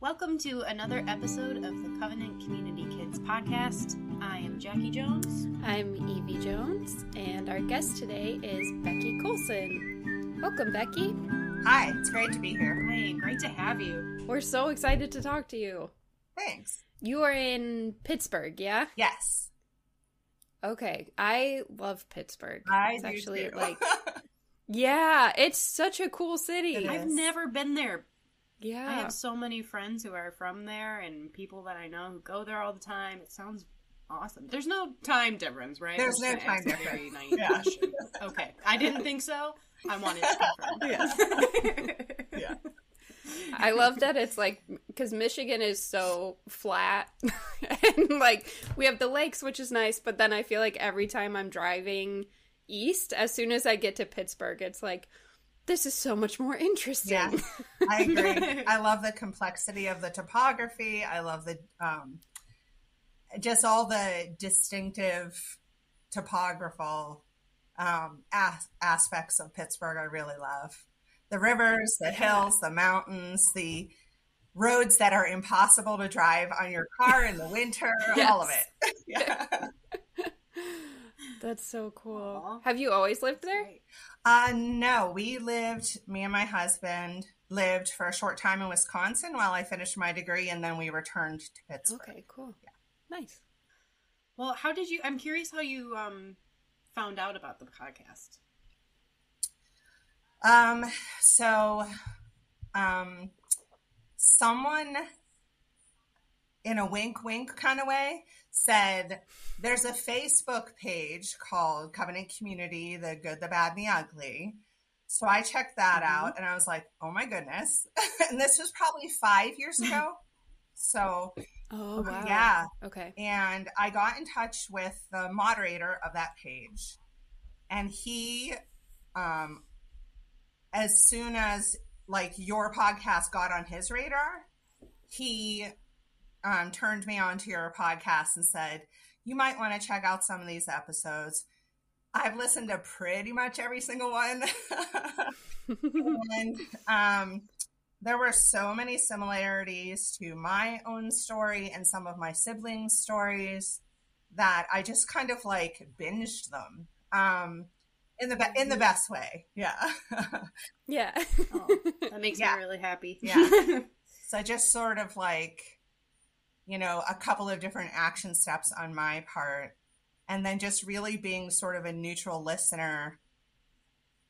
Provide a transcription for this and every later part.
Welcome to another episode of the Covenant Community Kids podcast. I am Jackie Jones. I'm Evie Jones, and our guest today is Becky Colson. Welcome, Becky. Hi, it's great to be here. Hey, great to have you. We're so excited to talk to you. Thanks. You are in Pittsburgh, yeah? Yes. Okay, I love Pittsburgh. I it's do actually too. like Yeah, it's such a cool city. I've never been there. Yeah. I have so many friends who are from there and people that I know who go there all the time. It sounds awesome. There's no time difference, right? There's I'm no time ask Very difference. naive Yeah. Okay, I didn't think so. I wanted to confirm. yeah. I love that it's like because Michigan is so flat, and like we have the lakes, which is nice. But then I feel like every time I'm driving east, as soon as I get to Pittsburgh, it's like this is so much more interesting. Yeah. I agree. I love the complexity of the topography. I love the um, just all the distinctive topographical um, as- aspects of Pittsburgh. I really love the rivers, the hills, the mountains, the roads that are impossible to drive on your car in the winter. All of it. yeah. That's so cool. Aw. Have you always lived there? Uh, no, we lived, me and my husband lived for a short time in Wisconsin while I finished my degree, and then we returned to Pittsburgh. Okay, cool. Yeah. Nice. Well, how did you? I'm curious how you um found out about the podcast. Um, so, um, someone in a wink wink kind of way said there's a Facebook page called Covenant Community, the good, the bad, and the ugly. So I checked that Mhm. out and I was like, oh my goodness. and this was probably five years ago. So Oh wow. yeah. Okay. and I got in touch with the moderator of that page, and he, um, as soon as like your podcast got on his radar, he um, turned me on to your podcast and said, "You might want to check out some of these episodes." I've listened to pretty much every single one, and um, there were so many similarities to my own story and some of my siblings' stories that I just kind of like binged them um, in the be- in the best way. Yeah. yeah. Oh, that makes Yeah. me really happy. Yeah. so I just sort of like, you know, a couple of different action steps on my part, and then just really being sort of a neutral listener.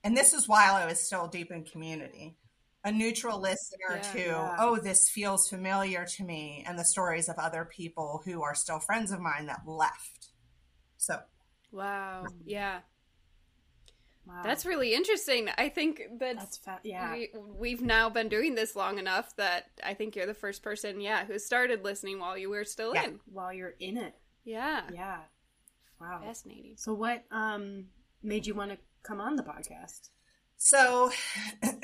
And this is while I was still deep in community. A neutral listener Yeah, to, yeah. oh, this feels familiar to me, and the stories of other people who are still friends of mine that left. So, wow. Yeah. Wow. That's really interesting. I think that's, that's fa- yeah. we, we've now been doing this long enough that I think you're the first person, yeah, who started listening while you were still Yeah. in. While you're in it, Yeah. yeah. Wow. Fascinating. So, what um made you want to come on the podcast? So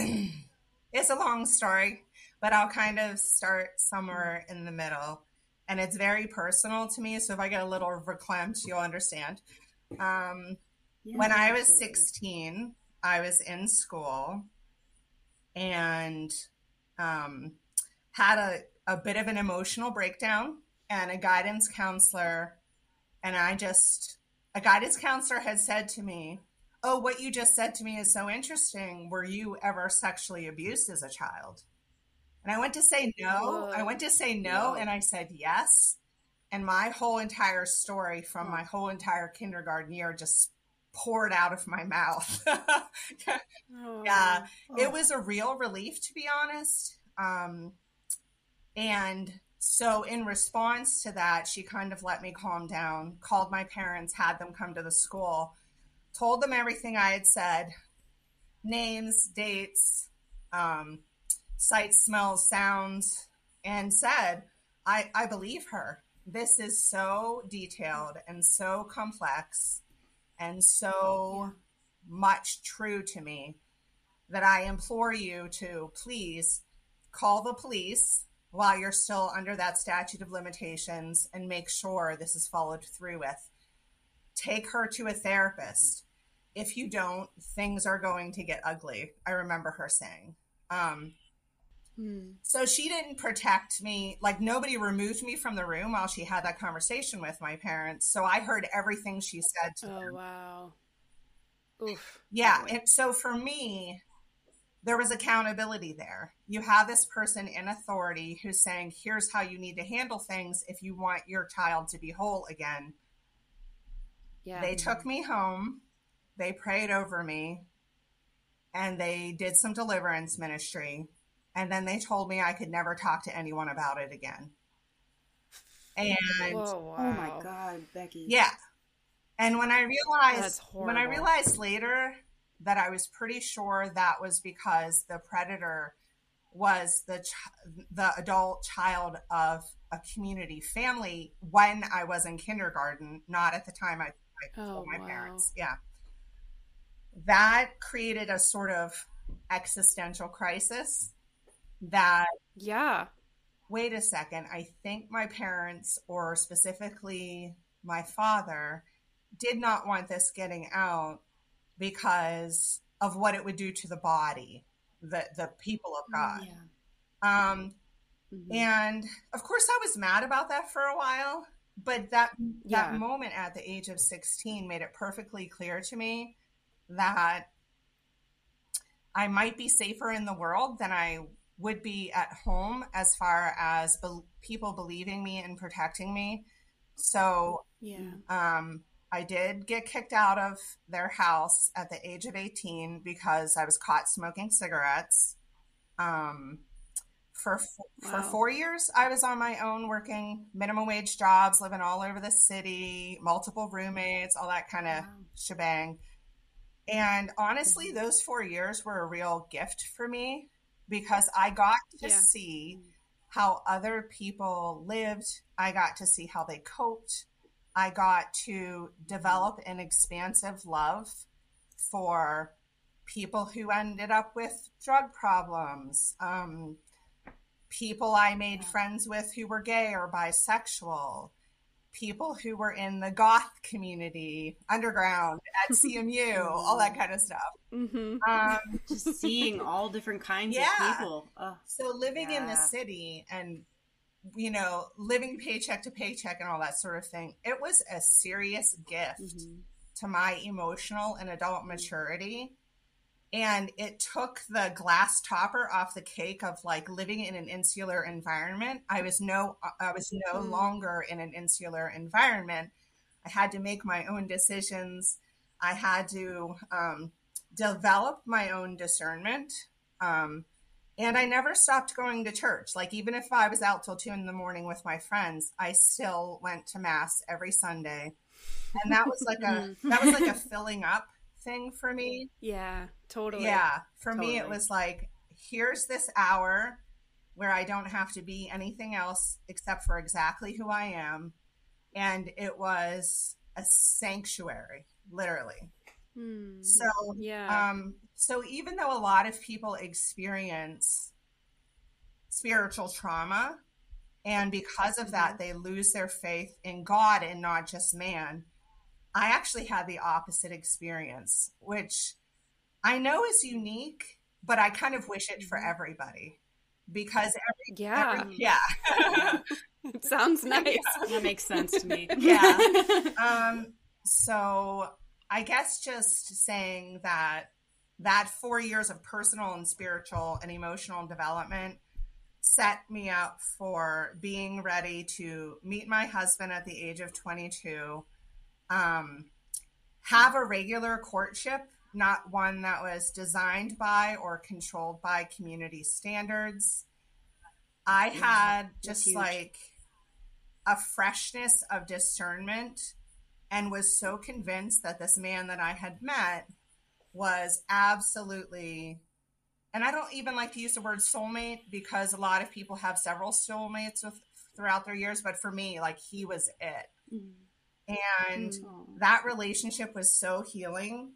it's a long story, but I'll kind of start somewhere in the middle. And it's very personal to me. So if I get a little verklempt, you'll understand. Um, Yeah, when I was absolutely. 16, I was in school and um, had a, a bit of an emotional breakdown. And a guidance counselor, and I just, a guidance counselor had said to me, Oh, what you just said to me is so interesting. Were you ever sexually abused as a child? And I went to say no. I went to say no, and I said yes. And my whole entire story from my whole entire kindergarten year just poured out of my mouth. Oh. yeah, Oh. it was a real relief, to be honest. Um, and so, in response to that, she kind of let me calm down, called my parents, had them come to the school, told them everything I had said names, dates, um, sights, smells, sounds, and said, I, I believe her. This is so detailed and so complex and so much true to me that I implore you to please call the police while you're still under that statute of limitations and make sure this is followed through with. Take her to a therapist. If you don't, things are going to get ugly. I remember her saying. Um, Hmm. So she didn't protect me. Like nobody removed me from the room while she had that conversation with my parents. So I heard everything she said to Oh them. wow. Oof. Yeah. And so for me, there was accountability there. You have this person in authority who's saying, here's how you need to handle things if you want your child to be whole again. Yeah. They took me home, they prayed over me, and they did some deliverance ministry. And then they told me I could never talk to anyone about it again. And Whoa, wow. Oh my god, Becky. yeah. And when I realized when I realized later that I was pretty sure that was because the predator was the ch- the adult child of a community family when I was in kindergarten, not at the time I, I Oh, told my wow. parents. Yeah. That created a sort of existential crisis that Yeah. wait a second, I think my parents, or specifically my father, did not want this getting out because of what it would do to the body, the, the people of God. Yeah. Um, Mhm. and of course, I was mad about that for a while, but that Yeah. that moment at the age of 16 made it perfectly clear to me that I might be safer in the world than I would be at home as far as be- people believing me and protecting me. So Yeah. um, I did get kicked out of their house at the age of 18 because I was caught smoking cigarettes. Um, for for Wow. four years, I was on my own working minimum wage jobs, living all over the city, multiple roommates, all that kind of Wow. shebang. And honestly, those four years were a real gift for me because I got to Yeah. see how other people lived. I got to see how they coped. I got to develop an expansive love for people who ended up with drug problems, um, people I made friends with who were gay or bisexual, people who were in the goth community, underground at CMU, all that kind of stuff. Mm-hmm. Um, Just seeing all different kinds Yeah. of people. Ugh. so living in the city and you know living paycheck to paycheck and all that sort of thing it was a serious gift Mhm. to my emotional and adult maturity and it took the glass topper off the cake of like living in an insular environment i was no i was no Mm. longer in an insular environment i had to make my own decisions i had to um, develop my own discernment um, and I never stopped going to church. Like, even if I was out till two in the morning with my friends, I still went to mass every Sunday. And that was like a, that was like a filling up thing for me. Yeah. Totally. Yeah. For me, it was like, here's this hour where I don't have to be anything else except for exactly who I am. And it was a sanctuary, literally. Hmm. So, Yeah. um, so even though a lot of people experience spiritual trauma, and because of that, they lose their faith in God and not just man, I actually had the opposite experience, which I know is unique, but I kind of wish it for everybody because every, yeah. every yeah. It sounds nice. That makes sense to me. Yeah. um, so I guess just saying that that four years of personal and spiritual and emotional development set me up for being ready to meet my husband at the age of 22, um, have a regular courtship, not one that was designed by or controlled by community standards. I had just like a freshness of discernment and was so convinced that this man that I had met was absolutely and I don't even like to use the word soulmate because a lot of people have several soulmates with, throughout their years, but for me, like he was it. And Mm. that relationship was so healing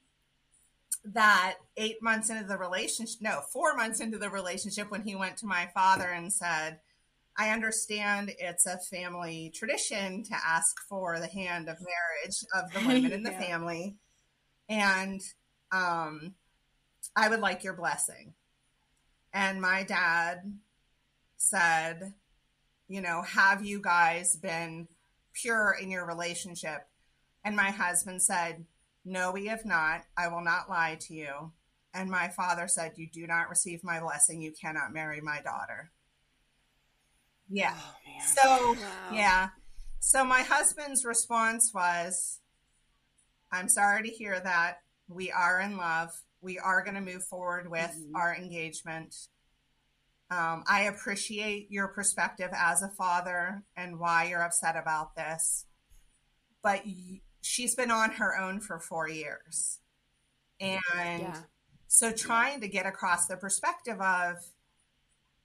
that eight months into the relationship, no, four months into the relationship, when he went to my father and said, I understand it's a family tradition to ask for the hand of marriage of the women in the Yeah. family. And um, I would like your blessing. And my dad said, you know, have you guys been pure in your relationship? And my husband said, no, we have not. I will not lie to you. And my father said, You do not receive my blessing. You cannot marry my daughter. Yeah. Oh, so, Wow. yeah. So my husband's response was, I'm sorry to hear that. We are in love. We are going to move forward with Mhm. our engagement. Um, I appreciate your perspective as a father and why you're upset about this. But y- she's been on her own for four years. And Yeah. so trying to get across the perspective of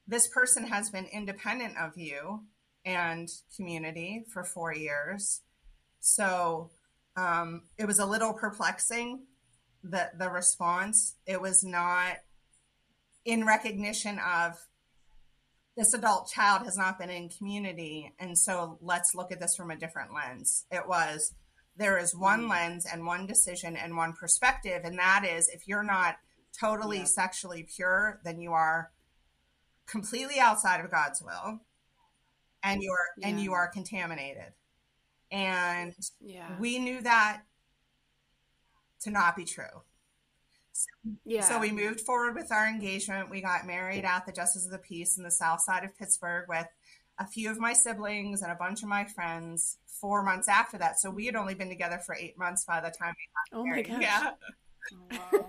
this person has been independent of you and community for four years. So um, it was a little perplexing the the response. It was not in recognition of this adult child has not been in community, and so let's look at this from a different lens. It was there is one mm. lens and one decision and one perspective, and that is if you're not totally Yeah. sexually pure, then you are completely outside of God's will, and you are and you are contaminated. And Yeah. we knew that to not be true. yeah. So we moved forward with our engagement. We got married at the Justice of the Peace in the south side of Pittsburgh with a few of my siblings and a bunch of my friends four months after that. So we had only been together for eight months by the time we oh got my married. gosh. Yeah. Oh,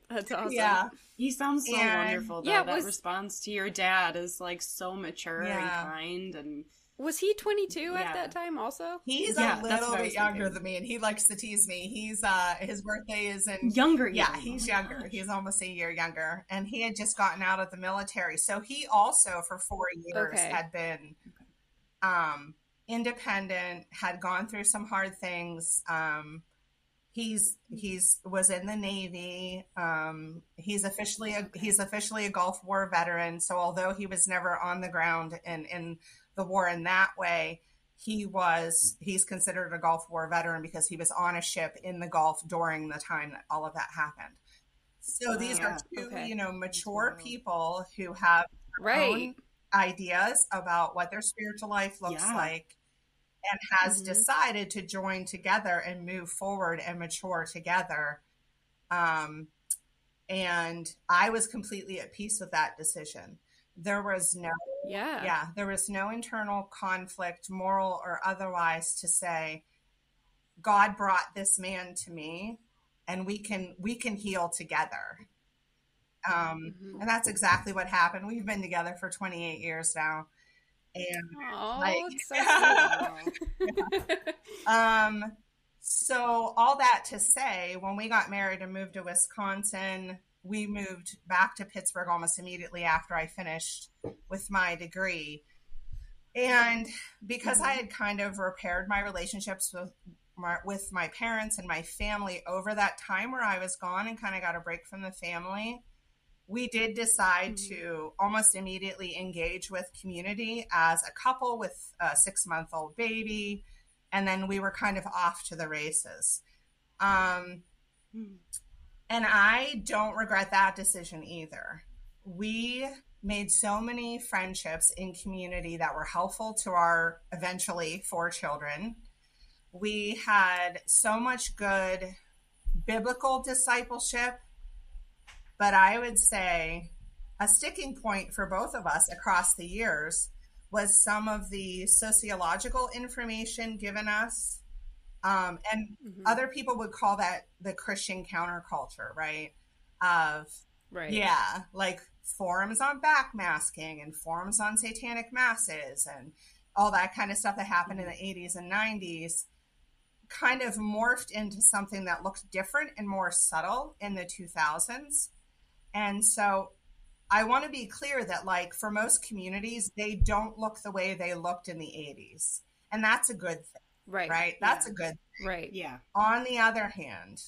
That's awesome. Yeah. He sounds so And- wonderful though. Yeah, that was- response to your dad is like so mature and kind and Was he 22 Yeah. at that time also? He's Yeah, a that's little bit younger thinking. than me and he likes to tease me. He's uh his birthday is in younger. Yeah, even. he's Oh younger. gosh. He's almost a year younger. And he had just gotten out of the military. So he also, for four years, Okay. had been um, independent, had gone through some hard things. Um, he's he's was in the Navy. Um, he's officially a, he's officially a Gulf War veteran. So although he was never on the ground in, in the war in that way, he was he's considered a Gulf War veteran because he was on a ship in the Gulf during the time that all of that happened. So these are two, okay. you know, mature people who have Right. own ideas about what their spiritual life looks Yeah. like and has Mhm. decided to join together and move forward and mature together. Um, and I was completely at peace with that decision. There was no Yeah. yeah, there was no internal conflict, moral or otherwise, to say, God brought this man to me, and we can we can heal together. Um, Mhm. and that's exactly what happened. We've been together for 28 years now, and Oh, Like- so cute. um, so all that to say, when we got married and moved to Wisconsin, we moved back to Pittsburgh almost immediately after I finished with my degree. And because I had kind of repaired my relationships with my, with my parents and my family over that time where I was gone and kind of got a break from the family, we did decide Mhm. to almost immediately engage with community as a couple with a six month old baby. And then we were kind of off to the races. Um, Hmm. and I don't regret that decision either. We made so many friendships in community that were helpful to our eventually four children. We had so much good biblical discipleship, but I would say a sticking point for both of us across the years was some of the sociological information given us. Um, and Mhm. other people would call that the Christian counterculture, right? Of Right. yeah, like forums on backmasking and forums on satanic masses and all that kind of stuff that happened in the 80s and 90s kind of morphed into something that looked different and more subtle in the 2000s. And so I want to be clear that, like, for most communities, they don't look the way they looked in the 80s. And that's a good thing, Right. right? That's Yeah. a good thing. Right. Yeah. on the other hand,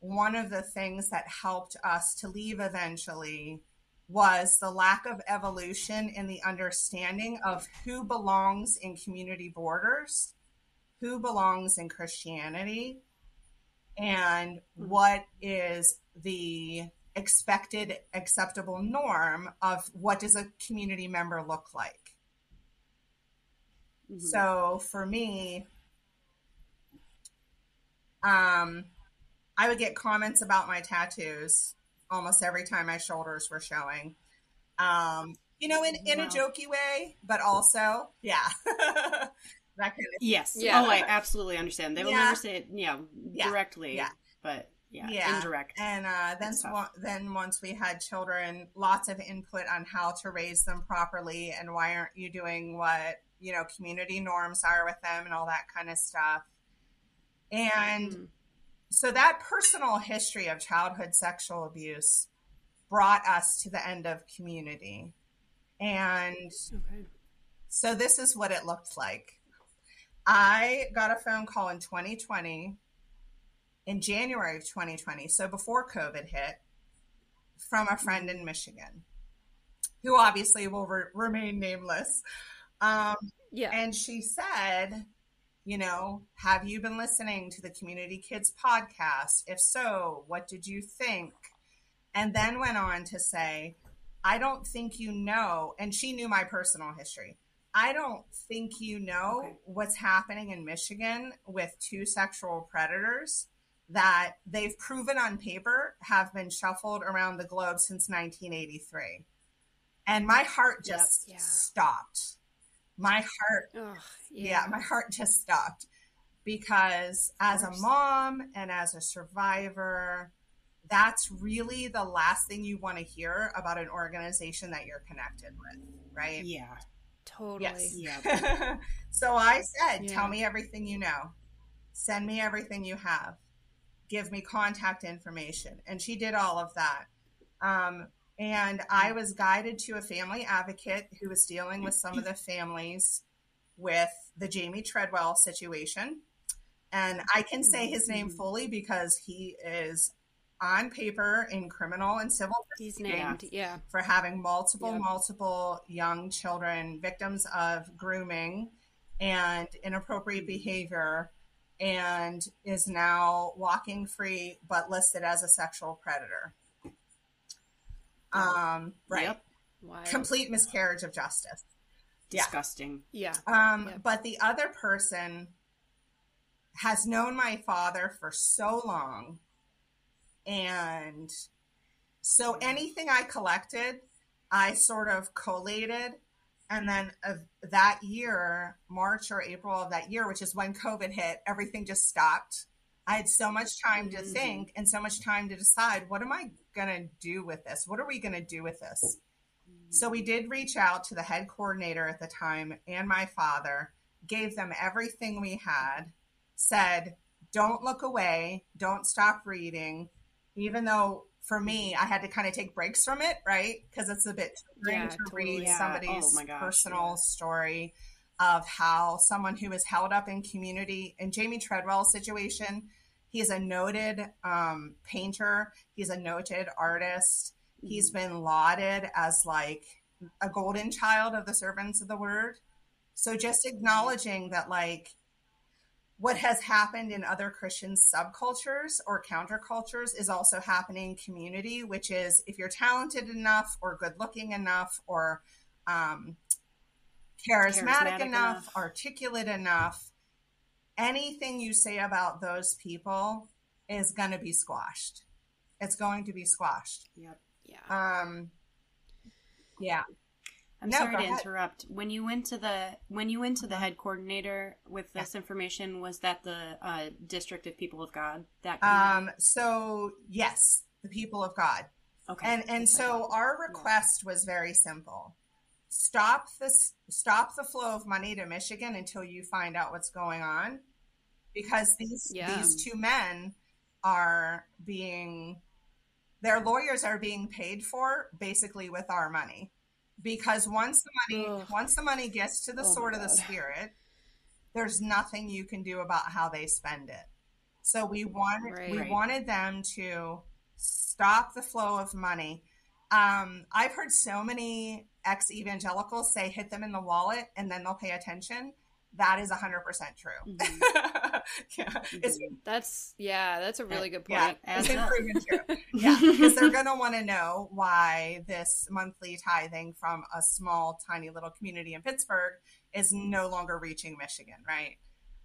one of the things that helped us to leave eventually was the lack of evolution in the understanding of who belongs in community borders, who belongs in Christianity, and mm-hmm. what is the expected acceptable norm of what does a community member look like Mhm. so for me um i would get comments about my tattoos almost every time my shoulders were showing um you know in, in a jokey way but also yeah that kind of yes. Yeah. Oh, I absolutely understand. They will Yeah. never say it, yeah, Yeah. directly. Yeah. But yeah, Yeah. indirect. And uh, then, then once we had children, lots of input on how to raise them properly and why aren't you doing what you know community norms are with them and all that kind of stuff. And Mm. so that personal history of childhood sexual abuse brought us to the end of community. And Okay. so this is what it looked like. I got a phone call in 2020, in January of 2020, so before COVID hit, from a friend in Michigan, who obviously will re- remain nameless. Um, Yeah. and she said, you know, have you been listening to the Community Kids podcast? If so, what did you think? And then went on to say, I don't think you know, and she knew my personal history. I don't think you know Okay. what's happening in Michigan with two sexual predators that they've proven on paper have been shuffled around the globe since 1983. And my heart Yep. just Yeah. stopped. My heart Ugh, yeah. my heart just stopped because as a mom and as a survivor that's really the last thing you want to hear about an organization that you're connected with right Yeah. Totally. yes Yeah. so i said Yeah. tell me everything you know send me everything you have give me contact information and she did all of that um, and i was guided to a family advocate who was dealing with some of the families with the jamie treadwell situation and i can say his name Mhm. fully because he is on paper in criminal and civil He's named. Yeah. for having multiple, Yep. multiple young children victims of grooming and inappropriate behavior and is now walking free but listed as a sexual predator. Um, right. Yep. Wild. Complete miscarriage of justice. Yeah. Disgusting. Yeah. Um, Yep. But the other person has known my father for so long. And so anything I collected, I sort of collated. And then of that year, March or April of that year, which is when COVID hit, everything just stopped. I had so much time to Mhm. think and so much time to decide what am I going to do with this? What are we going to do with this? So we did reach out to the head coordinator at the time and my father, gave them everything we had, said, don't look away, don't stop reading, even though for me, I had to kind of take breaks from it, right? Because it's a bit Yeah, to totally. read Yeah. somebody's Oh gosh, personal yeah. story of how someone who is held up in community, in Jamie Treadwell's situation, he is a noted um, painter, he's a noted artist. He's been lauded as like a golden child of the servants of the word. So just acknowledging that, like, what has happened in other Christian subcultures or countercultures is also happening in community, which is if you're talented enough or good looking enough or um, charismatic, Charismatic enough, enough. articulate enough, anything you say about those people is going to be squashed. It's going to be squashed. Yep. Yeah. Um, yeah. I'm No, sorry to ahead. interrupt. When you went to the when you went to the head coordinator with this information, was that the uh, District of People of God? That? Um, so yes, the people of God. okay. And and That's so our request was very simple. Stop this stop the flow of money to Michigan until you find out what's going on. Because these Yeah. these two men are being their lawyers are being paid for basically with our money. Because once the money Ugh. once the money gets to the Oh sword of the spirit, there's nothing you can do about how they spend it. So we wanted we wanted them to stop the flow of money. Um, I've heard so many ex evangelicals say hit them in the wallet and then they'll pay attention. That is 100% true. Mm-hmm. yeah. It's, That's yeah, that's a really good yeah, point. it's been proven true. Yeah, because they're going to want to know why this monthly tithing from a small, tiny little community in Pittsburgh is no longer reaching Michigan, right?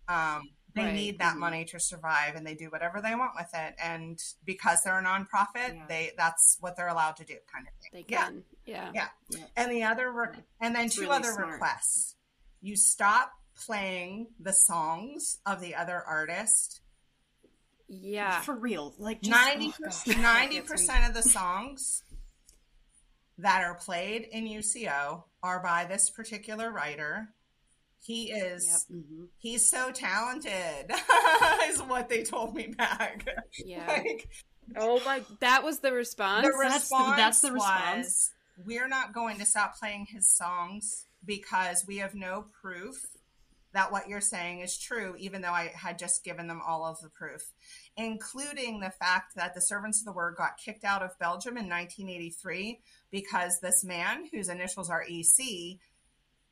Um, they Right. need that Mhm. money to survive, and they do whatever they want with it. And because they're a nonprofit, Yeah. they that's what they're allowed to do, kind of thing. They Yeah. can. Yeah. Yeah. And the other, re- and then It's two really other smart. requests. You stop playing the songs of the other artist. Yeah. For real. Like just, Ninety oh, gosh, percent, that ninety gets me. percent of the songs that are played in UCO are by this particular writer. He is Mhm. he's so talented, is what they told me back. Yeah. like, Oh my that was the response. the That's the- response that's the was, response. we're not going to stop playing his songs because we have no proof that what you're saying is true, even though I had just given them all of the proof, including the fact that the Servants of the Word got kicked out of Belgium in 1983 because this man, whose initials are EC,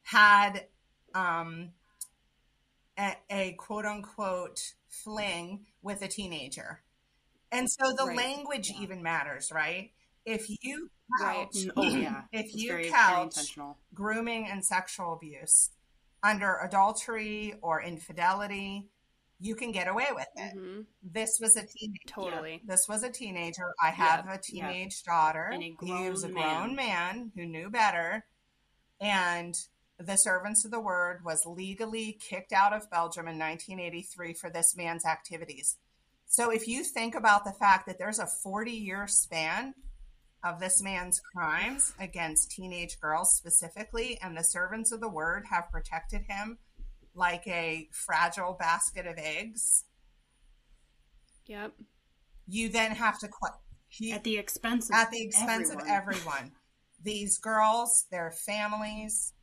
had um, a, a quote unquote fling with a teenager. And so the Right. language Yeah. even matters, right? If you couch Mm, Oh yeah. if It's you couch intentional. grooming and sexual abuse under adultery or infidelity, you can get away with it. hmm This was a teenager. Totally. This was a teenager. I have a teenage daughter. And a he was a grown grown man. who knew better. And the Servants of the Word was legally kicked out of Belgium in 1983 for this man's activities. So if you think about the fact that there's a 40 year span of this man's crimes against teenage girls specifically, and the Servants of the Word have protected him like a fragile basket of eggs, Yep. you then have to qu- he, At the expense of at the expense everyone. of everyone. These girls, their families,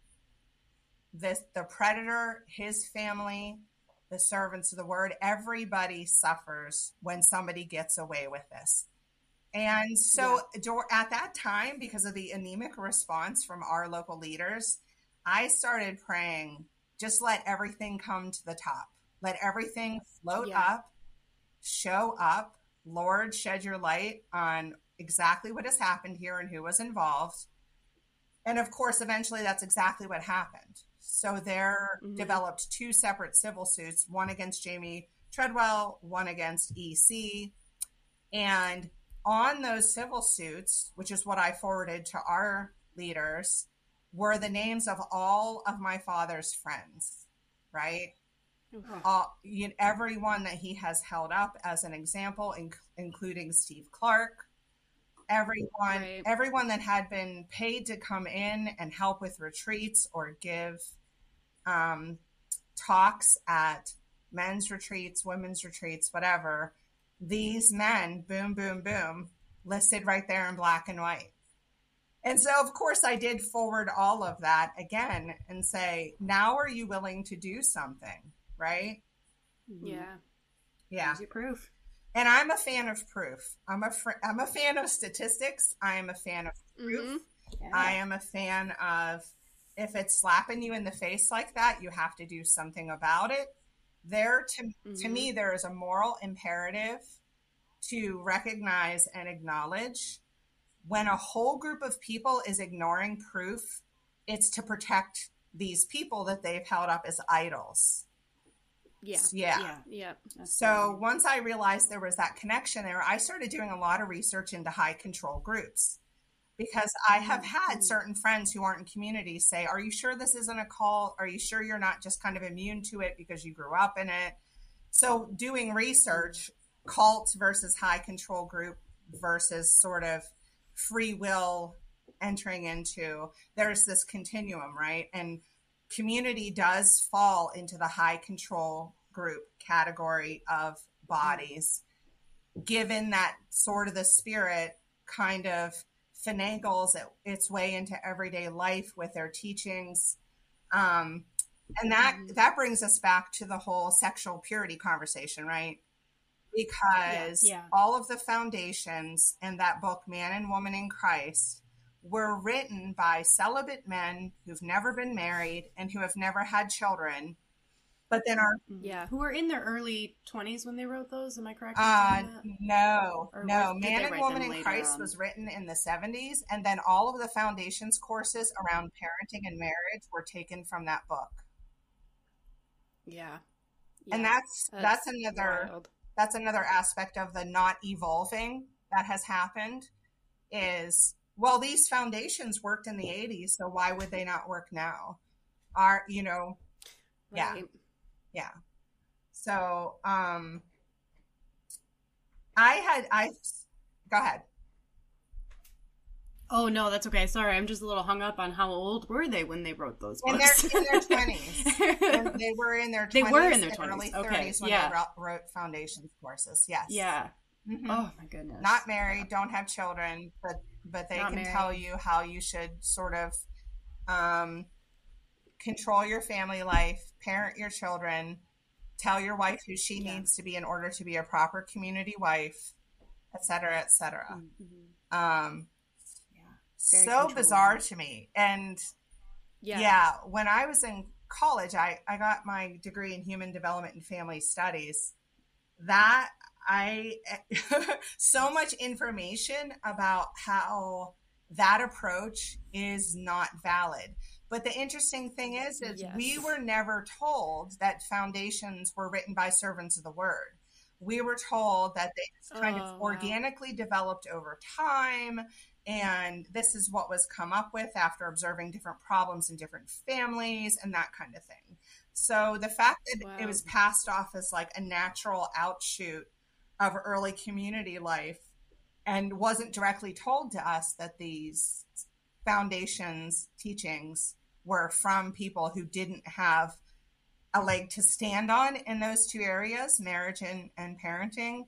the the predator, his family, the servants of the word, everybody suffers when somebody gets away with this. And so dur- at that time, because of the anemic response from our local leaders, I started praying, just let everything come to the top. Let everything float Yeah. up, show up. Lord, shed your light on exactly what has happened here and who was involved. And of course, eventually that's exactly what happened. So there Mhm. developed two separate civil suits, one against Jamie Treadwell, one against EC. And on those civil suits, which is what I forwarded to our leaders, were the names of all of my father's friends, right? all, you everyone that he has held up as an example, in, including Steve Clark, everyone, Right. everyone that had been paid to come in and help with retreats or give um, talks at men's retreats, women's retreats, whatever. These men, boom, boom, boom, listed right there in black and white. And so, of course, I did forward all of that again and say, now are you willing to do something? Right? Mhm. Yeah. Yeah. Here's your proof. And I'm a fan of proof. I'm a fr- I'm a fan of statistics. I am a fan of proof. Mhm. Yeah. I am a fan of if it's slapping you in the face like that, you have to do something about it. There to to Mhm. me there is a moral imperative to recognize and acknowledge when a whole group of people is ignoring proof, it's to protect these people that they've held up as idols. Yeah. Yeah. yeah. Yep. So once I realized there was that connection there, I started doing a lot of research into high control groups because I have had certain friends who aren't in communities say, Are you sure this isn't a cult? Are you sure you're not just kind of immune to it because you grew up in it? So doing research, cult versus high control group versus sort of free will entering into, there's this continuum, right? And community does fall into the high control group category of bodies, given that sort of the spirit kind of finagles it, its way into everyday life with their teachings. Um, and that that brings us back to the whole sexual purity conversation, right? Because Yeah. all of the foundations in that book, Man and Woman in Christ, were written by celibate men who've never been married and who have never had children, But then our Yeah. Who were in their early 20s when they wrote those? Am I correct? in uh no Or no was- Man and Woman in Christ on? was written in the 70s and then all of the foundations courses around parenting and marriage were taken from that book. Yeah. And Yeah. that's that's, another wild. that's another aspect of the not evolving that has happened is well these foundations worked in the 80s so why would they not work now are you know Right. yeah so um i had i go ahead Oh no, that's okay. Sorry, I'm just a little hung up on how old were they when they wrote those in their books. in their 20s they were in their 20s They were in their 20s. early 30s Okay, when yeah. they wrote, foundations courses yes yeah. Mhm. Oh my goodness. not married, don't have children, but but they Not can married. tell you how you should sort of um, control your family life, parent your children, tell your wife who she Yeah. needs to be in order to be a proper community wife, et cetera, et cetera. Mhm. Um, Yeah. So bizarre to me. And Yeah. yeah. when I was in college, I, I got my degree in human development and family studies. That I so much information about how that approach is not valid. But the interesting thing is, is Yes. we were never told that foundations were written by servants of the word. We were told that they kind Oh, of wow. organically developed over time and this is what was come up with after observing different problems in different families and that kind of thing so the fact that Wow. it was passed off as like a natural outshoot of early community life and wasn't directly told to us that these foundations teachings were from people who didn't have a leg to stand on in those two areas marriage and, and parenting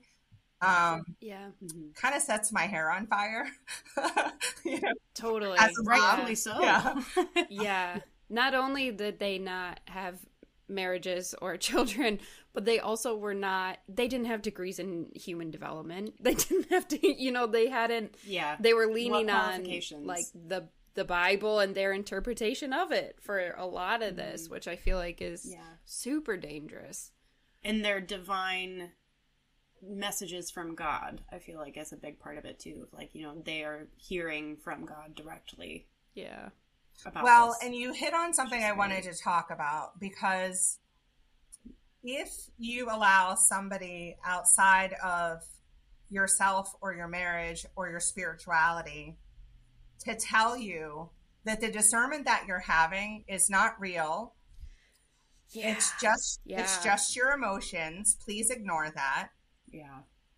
um, Yeah. Mhm. kind of sets my hair on fire. you know, Totally. As a mom. So. Yeah. yeah. Not only did they not have marriages or children, but they also were not they didn't have degrees in human development. They didn't have to you know, they hadn't yeah. they were leaning on like the the Bible and their interpretation of it for a lot of this, mm. which I feel like is Yeah. super dangerous. and their divine messages from God, I feel like is a big part of it too. Like, you know, they are hearing from God directly Yeah. about well, this. and you hit on something I wanted to talk about because if you allow somebody outside of yourself or your marriage or your spirituality to tell you that the discernment that you're having is not real, it's just it's just your emotions, please ignore that.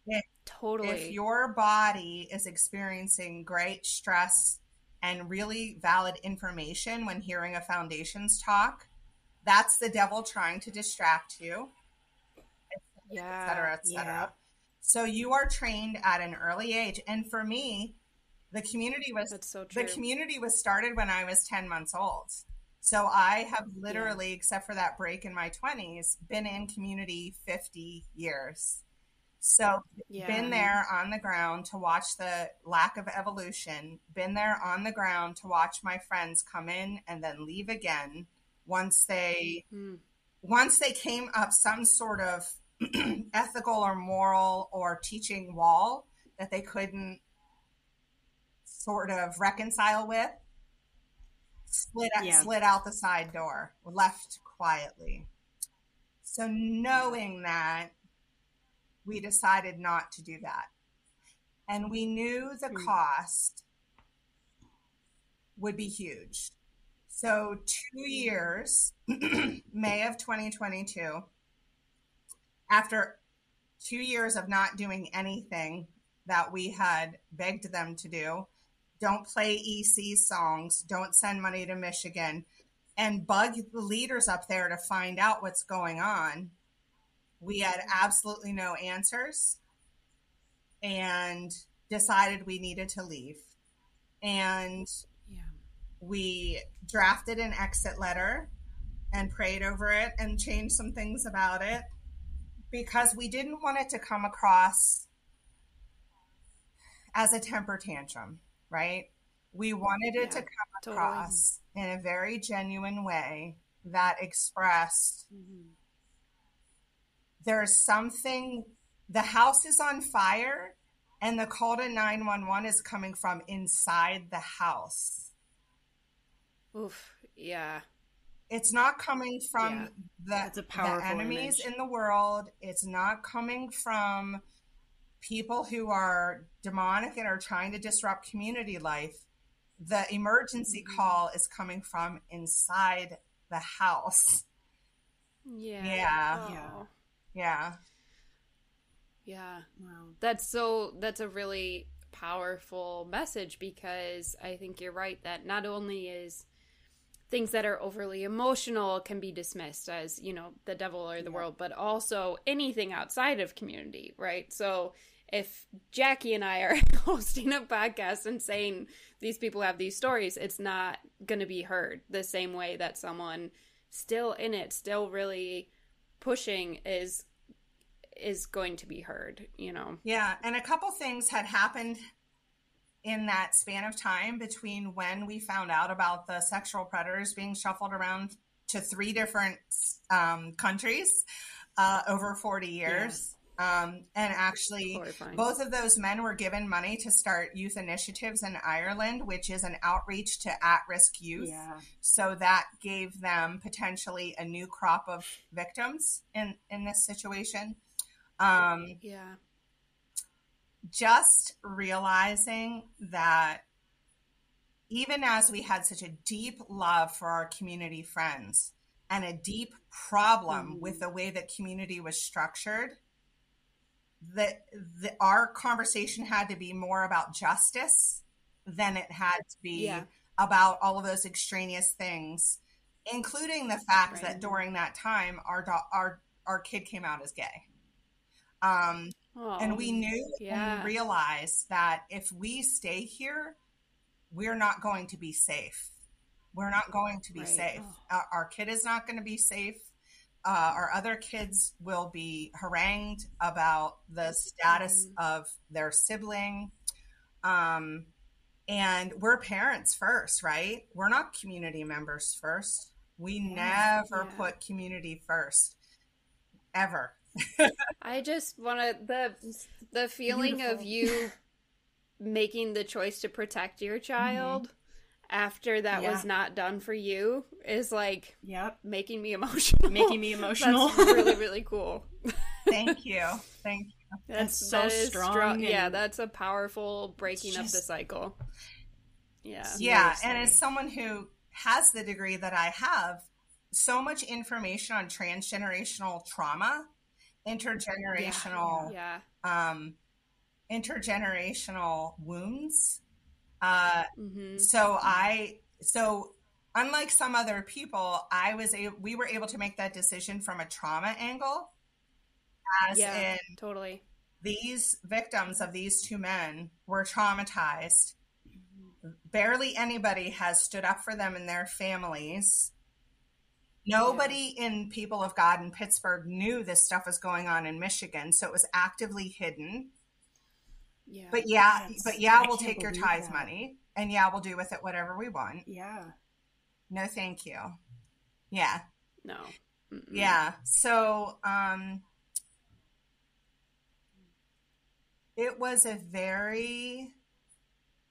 yeah. Totally. if your body is experiencing great stress and really valid information when hearing a foundations talk, that's the devil trying to distract you, yeah. et cetera, et cetera. yeah. So you are trained at an early age. And for me, the community was That's so true. the community was started when I was 10 months old. So I have literally, except for that break in my 20s, been in community 50 years. So yeah. been there on the ground to watch the lack of evolution, been there on the ground to watch my friends come in and then leave again once they Mm. once they came up some sort of ethical or moral or teaching wall that they couldn't sort of reconcile with slid Yeah. slid out the side door left quietly so knowing that we decided not to do that and we knew the Hmm. cost would be huge so two years may of 2022 after two years of not doing anything that we had begged them to do don't play ec songs don't send money to michigan and bug the leaders up there to find out what's going on. We had absolutely no answers and decided we needed to leave. And Yeah. we drafted an exit letter and prayed over it and changed some things about it because we didn't want it to come across as a temper tantrum, right? We wanted it to Yeah, come totally. across in a very genuine way that expressed Mhm. there's something the house is on fire and the call to 911 is coming from inside the house Oof. Yeah. it's not coming from Yeah. the, That's a powerful the enemies image. in the world it's not coming from people who are demonic and are trying to disrupt community life the emergency Mm-hmm. call is coming from inside the house Yeah. Yeah. Oh. Yeah. yeah Yeah. Wow. That's so that's a really powerful message because I think you're right that not only is things that are overly emotional can be dismissed as, you know, the devil or the Yeah. world, but also anything outside of community, right? So if Jackie and I are hosting a podcast and saying these people have these stories, it's not going to be heard the same way that someone still in it, still really pushing is is going to be heard, you know. Yeah, and a couple things had happened in that span of time between when we found out about the sexual predators being shuffled around to three different um, countries uh, over 40 years. Um, and actually, both of those men were given money to start youth initiatives in Ireland, which is an outreach to at risk youth. Yeah. So that gave them potentially a new crop of victims in, in this situation. Um, Yeah. Just realizing that even as we had such a deep love for our community friends and a deep problem Mhm. with the way that community was structured, that the, our conversation had to be more about justice than it had to be Yeah. about all of those extraneous things, including the fact Right. that during that time our do- our our kid came out as gay. Um, Oh, and we knew yeah. and we realized that if we stay here, we're not going to be safe. We're not going to be Right. safe. Oh. Our, our kid is not going to be safe. Uh, our other kids will be harangued about the status Mm-hmm. of their sibling. Um, and we're parents first, right? We're not community members first. We never Yeah. put community first, ever. I just want to the the feeling of you making the choice to protect your mm-hmm. child after that was not done for you is like Yep. making me emotional. Making me emotional. That's really really cool. Thank you. Thank you. That's so that is strong Yeah, that's a powerful breaking of the cycle. Yeah. Yeah, and as someone who has the degree that I have, so much information on transgenerational trauma, intergenerational, Yeah. um, intergenerational wounds. Uh, hmm so I, so unlike some other people, I was a, we were able to make that decision from a trauma angle, as Yeah. in Totally. these victims of these two men were traumatized. Barely anybody has stood up for them in their families. Nobody in People of God in Pittsburgh knew this stuff was going on in Michigan, so it was actively hidden. Yeah. But yeah, but yeah, I we'll take your tithe that. money, and yeah, we'll do with it whatever we want. Yeah. No, thank you. Yeah, no. Mm-mm. Yeah. So, um, it was a very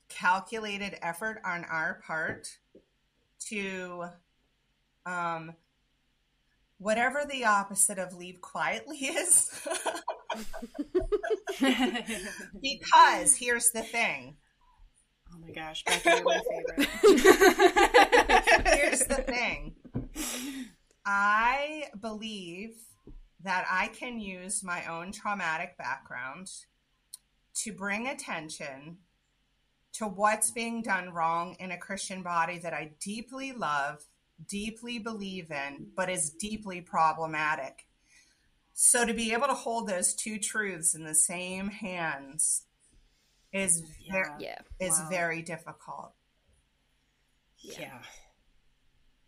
calculated effort on our part to, um, whatever the opposite of leave quietly is. because here's the thing. Oh my gosh, Becky, you're my favorite. Here's the thing. I believe that I can use my own traumatic background to bring attention to what's being done wrong in a Christian body that I deeply love, deeply believe in, but is deeply problematic. So to be able to hold those two truths in the same hands is ver- Yeah. is Wow. very difficult. Yeah.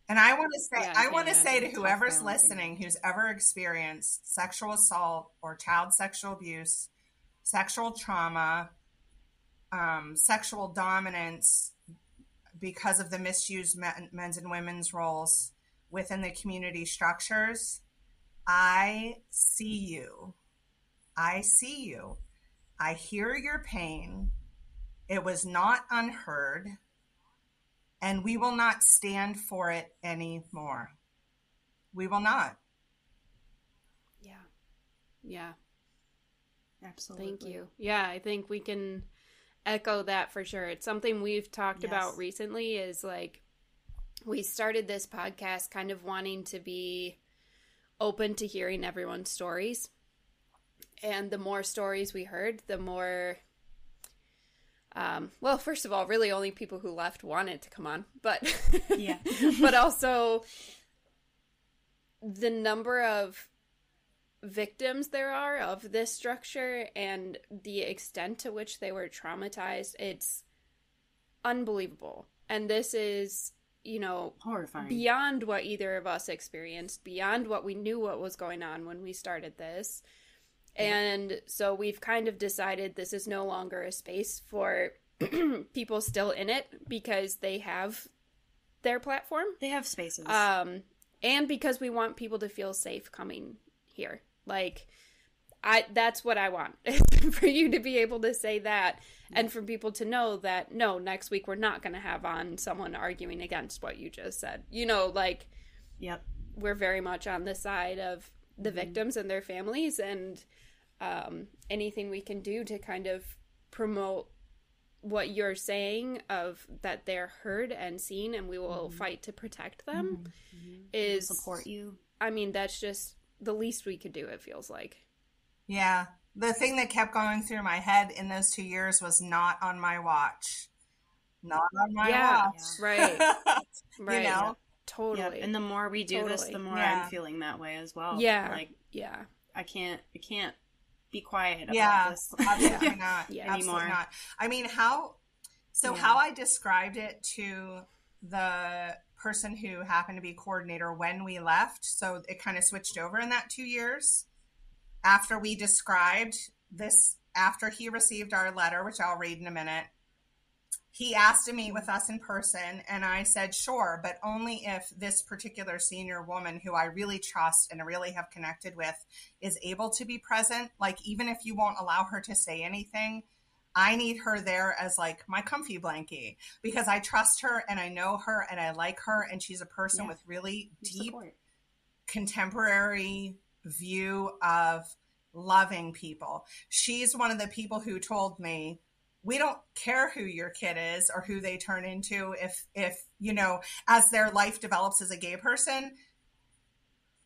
And I want to say, Yeah, I want to say to it's a tough whoever's balancing listening who's ever experienced sexual assault or child sexual abuse, sexual trauma, um, sexual dominance because of the misused men, men's and women's roles within the community structures, I see you. I see you. I hear your pain. It was not unheard, and we will not stand for it anymore. We will not. Yeah. Yeah. Absolutely. Thank you. Yeah, I think we can echo that for sure. It's something we've talked Yes. about recently is like we started this podcast kind of wanting to be open to hearing everyone's stories. And the more stories we heard, the more um, well, first of all, really only people who left wanted to come on, but Yeah. but also the number of victims there are of this structure and the extent to which they were traumatized it's unbelievable. And this is you know Horrifying. beyond what either of us experienced beyond what we knew what was going on when we started this. And so we've kind of decided this is no longer a space for people still in it because they have their platform. They have spaces. um and because we want people to feel safe coming here like i that's what i want for you to be able to say that and for people to know that no next week we're not going to have on someone arguing against what you just said. You know like yep. we're very much on the side of the mm-hmm. victims and their families and um, anything we can do to kind of promote what you're saying of that they're heard and seen and we will mm-hmm. fight to protect them mm-hmm. is Support you. i mean that's just the least we could do it feels like Yeah. The thing that kept going through my head in those two years was not on my watch. Not on my Yeah, watch. right. right know? Yep. totally And the more we do this, the more Yeah. I'm feeling that way as well. Yeah. Like yeah I can't I can't be quiet about yeah, this. absolutely not. Yeah. absolutely Anymore. not. I mean, how? So Yeah. how I described it to the person who happened to be coordinator when we left. So it kind of switched over in that two years after we described this. After he received our letter, which I'll read in a minute, he asked to meet with us in person and i said sure but only if this particular senior woman who i really trust and really have connected with is able to be present like even if you won't allow her to say anything i need her there as like my comfy blankie because i trust her and i know her and i like her and she's a person Yeah. with really deep Support. contemporary view of loving people. She's one of the people who told me we don't care who your kid is or who they turn into if if you know as their life develops as a gay person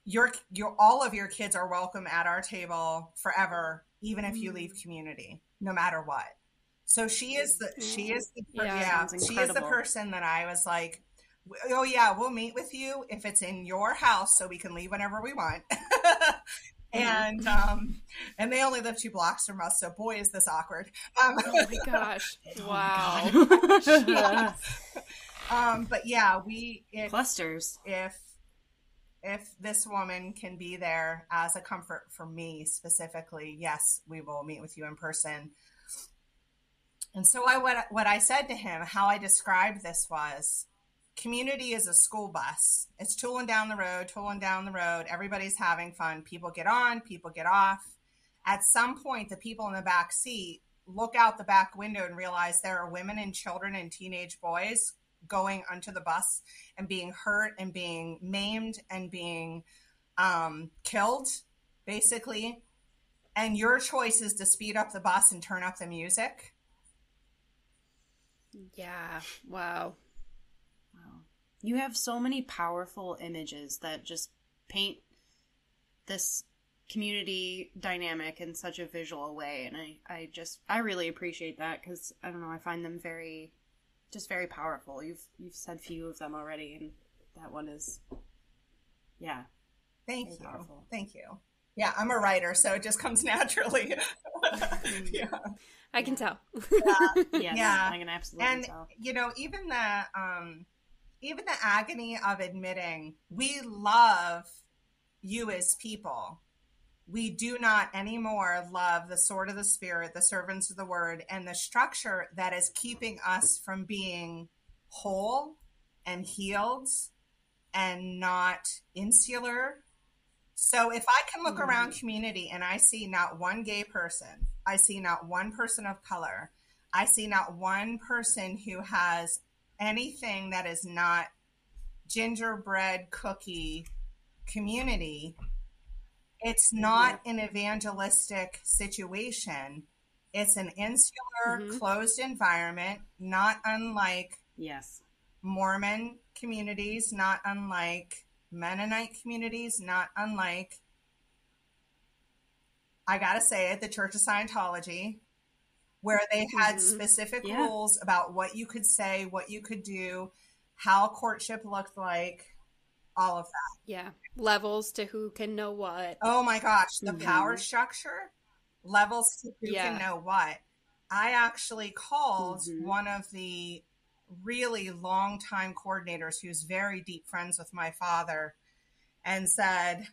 your your all of your kids are welcome at our table forever even if you mm. leave community no matter what. So she is the she is the per- Yeah, yeah, she is the person that i was like oh yeah we'll meet with you if it's in your house so we can leave whenever we want. And um and they only live two blocks from us so boy is this awkward. Um, oh my gosh. Wow. Yeah. um but yeah we if Clusters. if if this woman can be there as a comfort for me specifically yes we will meet with you in person. And so i what, what i said to him how i described this was community is a school bus. It's tooling down the road tooling down the road. Everybody's having fun. People get on people get off. At some point the people in the back seat look out the back window and realize there are women and children and teenage boys going onto the bus and being hurt and being maimed and being um, killed, basically. And your choice is to speed up the bus and turn up the music. yeah wow Wow. You have so many powerful images that just paint this community dynamic in such a visual way and I, I just I really appreciate that because I don't know I find them very just very powerful you've you've said few of them already and that one is yeah Thank Very you. powerful. Thank you. Yeah, I'm a writer, so it just comes naturally. yeah. i can tell yes Yeah. I can absolutely and tell you know even the um even the agony of admitting we love you as people we do not anymore love the sword of the spirit the servants of the word and the structure that is keeping us from being whole and healed and not insular So if I can look Mhm. around community and I see not one gay person, I see not one person of color, I see not one person who has anything that is not gingerbread cookie community, it's not an evangelistic situation. It's an insular, Mhm. closed environment, not unlike Yes. Mormon communities, not unlike Mennonite communities, not unlike, I gotta say it, the Church of Scientology, where they had Mhm. specific Yeah. rules about what you could say, what you could do, how courtship looked like, all of that. Yeah. Levels to who can know what. Oh my gosh, the Mhm. power structure levels to who Yeah. can know what. I actually called Mhm. one of the really long-time coordinators who's very deep friends with my father and said,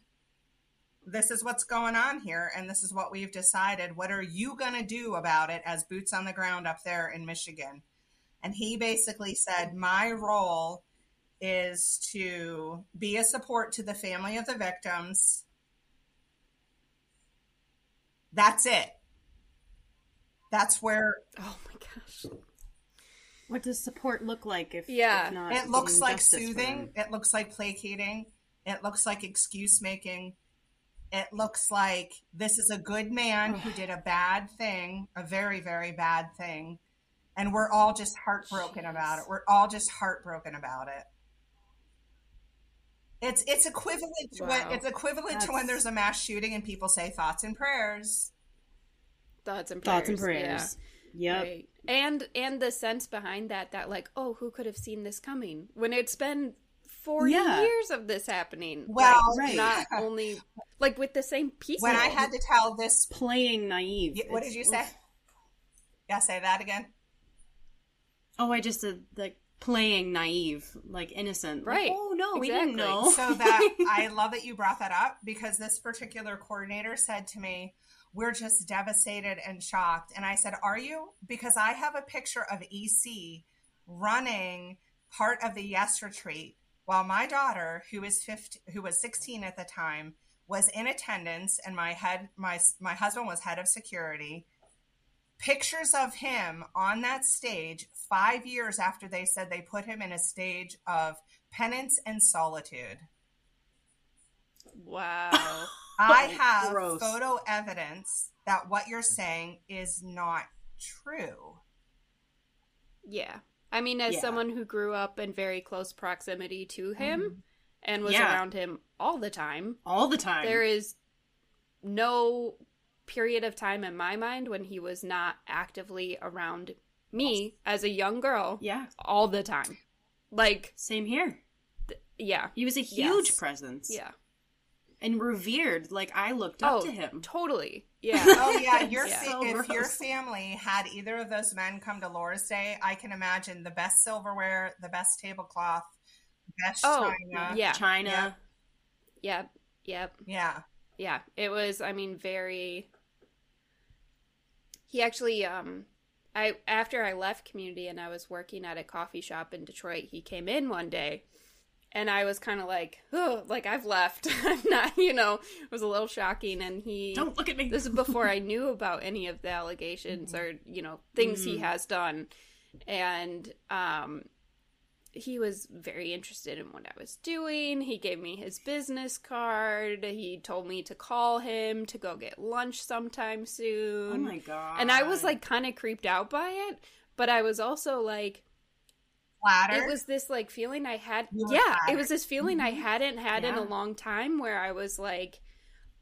This is what's going on here, and this is what we've decided. What are you going to do about it as boots on the ground up there in Michigan? And he basically said, My role is to be a support to the family of the victims. That's it. That's where Oh my gosh. What does support look like if, Yeah. if not it looks like soothing, it looks like placating, it looks like excuse making. It looks like this is a good man who did a bad thing, a very, very bad thing. And we're all just heartbroken Jeez. about it. We're all just heartbroken about it. It's it's equivalent to when it's equivalent to when there's a mass shooting and people say thoughts and prayers. Thoughts and prayers. Thoughts and prayers. Yeah. Yep. Right. And and the sense behind that that like, oh, who could have seen this coming? When it's been 40 Yeah. years of this happening. Well, Like, Right. not only like with the same people. When I had to tell this Playing naive. Yeah, what did you say? oof. Yeah, say that again. Oh, I just said like playing naive, like innocent. Like, Right. oh no, we didn't know. So that I love that you brought that up because this particular coordinator said to me, "We're just devastated and shocked." And I said, "Are you?" Because I have a picture of EC running part of the Yes Retreat while my daughter, who is 15, who was 16 at the time, was in attendance, and my head, my my husband was head of security. Pictures of him on that stage five years after they said they put him in a stage of penance and solitude. Wow. I have gross. photo evidence that what you're saying is not true. yeah. I mean, as Yeah. someone who grew up in very close proximity to him mm-hmm. and was Yeah. around him all the time, All the time. there is no period of time in my mind when he was not actively around me as a young girl yeah. all the time. Like, Same here. yeah. He was a huge Yes. presence. Yeah. And revered. Like I looked up oh, to him. totally. Yeah. Oh yeah, your Yeah. fa- So if your family had either of those men come to Lord's Day, I can imagine the best silverware, the best tablecloth, best oh, china. yeah. China. Yep. Yep. Yeah. Yeah. It was, I mean, very. He actually, um, I after I left community and I was working at a coffee shop in Detroit, he came in one day, and I was kind of like, oh, like I've left. I'm not, you know, it was a little shocking. And he, Don't look at me. this is before I knew about any of the allegations or you know things he Mm. has done, and um, he was very interested in what I was doing. He gave me his business card. He told me to call him to go get lunch sometime soon. oh my god. and I was like kind of creeped out by it, but I was also like Flattered. it was this like feeling I had. Yeah, it was this feeling I Mhm. hadn't had in a long time where I was like,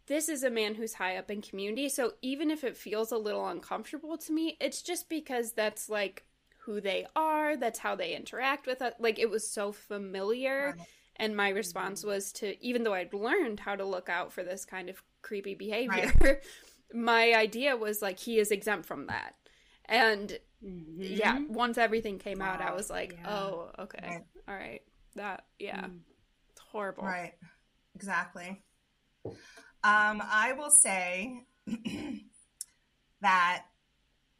this is a man who's high up in community. So even if it feels a little uncomfortable to me, it's just because that's like who they are, that's how they interact with us. Like it was so familiar. Right. And my response was to, even though I'd learned how to look out for this kind of creepy behavior, my idea was like, he is exempt from that. And Mhm. yeah once everything came out i was like Yeah. oh okay Right. all right that yeah Mm. it's horrible Right. Exactly. Um, I will say that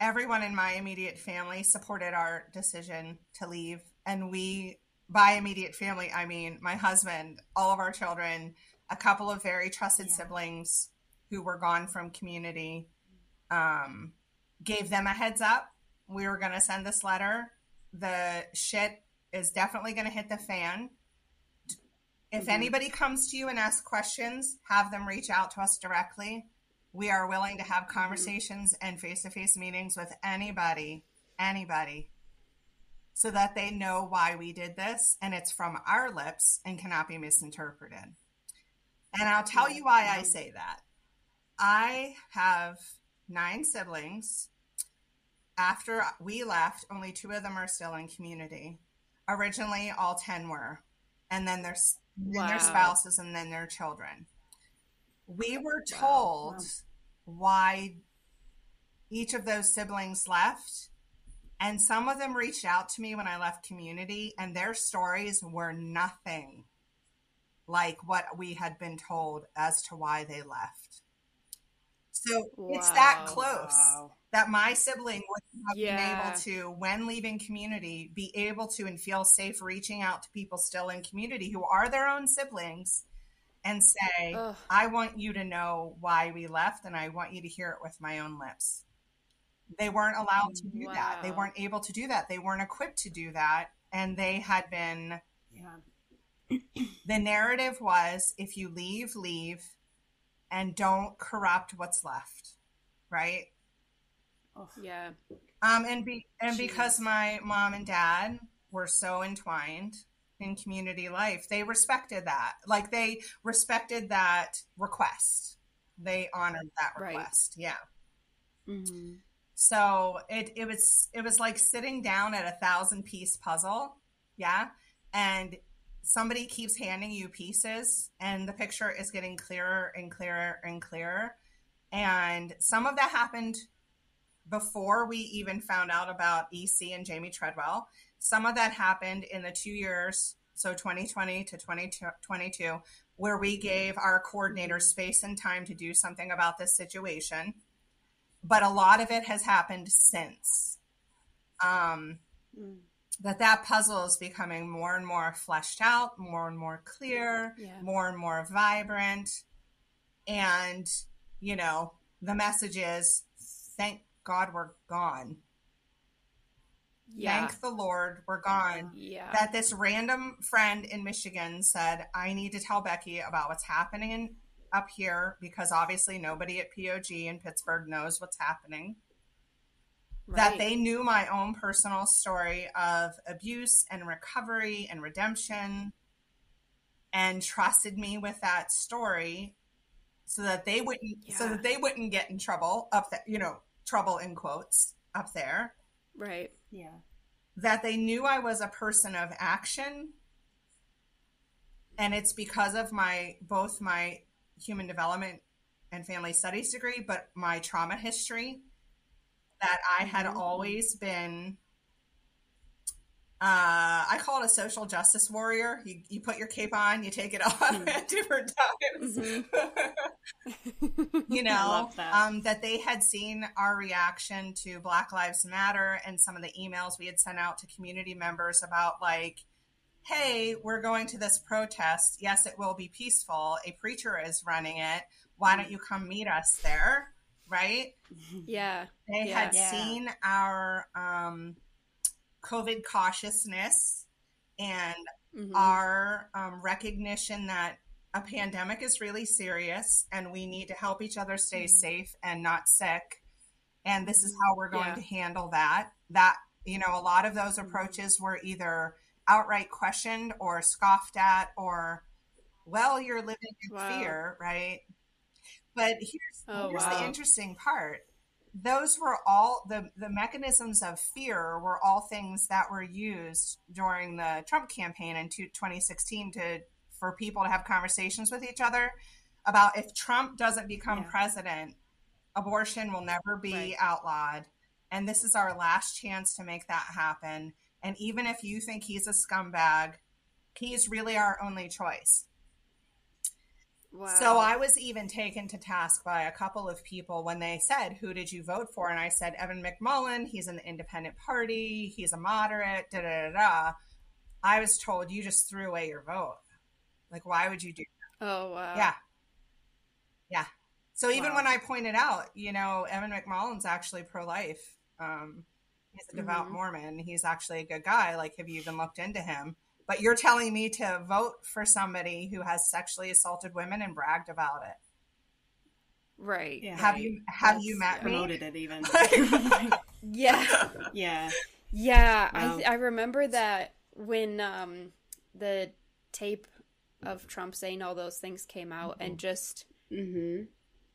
everyone in my immediate family supported our decision to leave. And we, by immediate family, I mean my husband, all of our children, a couple of very trusted Yeah. siblings who were gone from community um, gave them a heads up. We were going to send this letter. The shit is definitely going to hit the fan. If Mhm. anybody comes to you and asks questions, have them reach out to us directly. We are willing to have mm-hmm. conversations and face to face meetings with anybody, anybody, so that they know why we did this and it's from our lips and cannot be misinterpreted. And I'll tell you why I mm-hmm. say that. I have nine siblings. After we left, only two of them are still in community. Originally, all 10 were. And then there's then their spouses and then their children. We were told Wow. why each of those siblings left. And some of them reached out to me when I left community, and their stories were nothing like what we had been told as to why they left. So it's that close Wow. that my sibling would have been able to, when leaving community, be able to and feel safe reaching out to people still in community who are their own siblings and say, Ugh. I want you to know why we left and I want you to hear it with my own lips. They weren't allowed to do that. They weren't able to do that. They weren't equipped to do that. And they had been, Yeah. the narrative was if you leave, leave and don't corrupt what's left. Right? Oh, Yeah. Um, and be and because my mom and dad were so entwined in community life, they respected that. Like they respected that request. They honored that Right. request. Yeah. hmm So it it was it was like sitting down at a thousand piece puzzle. Yeah. And somebody keeps handing you pieces and the picture is getting clearer and clearer and clearer. And some of that happened before we even found out about EC and Jamie Treadwell. Some of that happened in the two years, so 2020 to 2022, where we gave our coordinators space and time to do something about this situation. But a lot of it has happened since. Um, Mm. that that puzzle is becoming more and more fleshed out, more and more clear, Yeah. more and more vibrant. And, you know, the message is thank God we're gone. Yeah. Thank the Lord we're gone. yeah. That this random friend in Michigan said, I need to tell Becky about what's happening in, up here because obviously nobody at POG in Pittsburgh knows what's happening. that they knew my own personal story of abuse and recovery and redemption and trusted me with that story so that they wouldn't so that they wouldn't get in trouble up there you know trouble in quotes up there Right. Yeah. that they knew I was a person of action and it's because of my both my human development and family studies degree but my trauma history that I had Mhm. always been uh, I call it a social justice warrior. You, you put your cape on, you take it off Mhm. at different times. you know, that. Um, that they had seen our reaction to Black Lives Matter and some of the emails we had sent out to community members about, like, hey, we're going to this protest. Yes, it will be peaceful. A preacher is running it. Why don't you come meet us there? Right? yeah. They Yeah. had Yeah. seen our um, COVID cautiousness and Mhm. our um, recognition that a pandemic is really serious and we need to help each other stay Mhm. safe and not sick. And this is how we're going Yeah. to handle that. That, you know, a lot of those approaches were either outright questioned or scoffed at or, well, you're living in Wow. fear, right? But here's, Oh, here's wow. the interesting part those were all the the mechanisms of fear were all things that were used during the Trump campaign in two- 2016 to for people to have conversations with each other about if Trump doesn't become Yeah. president, abortion will never be Right. outlawed, and this is our last chance to make that happen. And even if you think he's a scumbag, he's really our only choice. Wow. So I was even taken to task by a couple of people when they said, Who did you vote for? And I said, Evan McMullin, he's in the independent party, he's a moderate, da da da da. I was told, You just threw away your vote. Like, why would you do that? Oh wow. Yeah. Yeah. So even Wow. when I pointed out, you know, Evan McMullin's actually pro life. Um, he's a devout Mhm. Mormon. He's actually a good guy. Like, have you even looked into him? But you're telling me to vote for somebody who has sexually assaulted women and bragged about it. Right. Yeah. Have right. you have That's- you met me? Promoted it even. Yeah. yeah. Yeah, Wow. I I remember that when um the tape of Trump saying all those things came out and just Mm-hmm.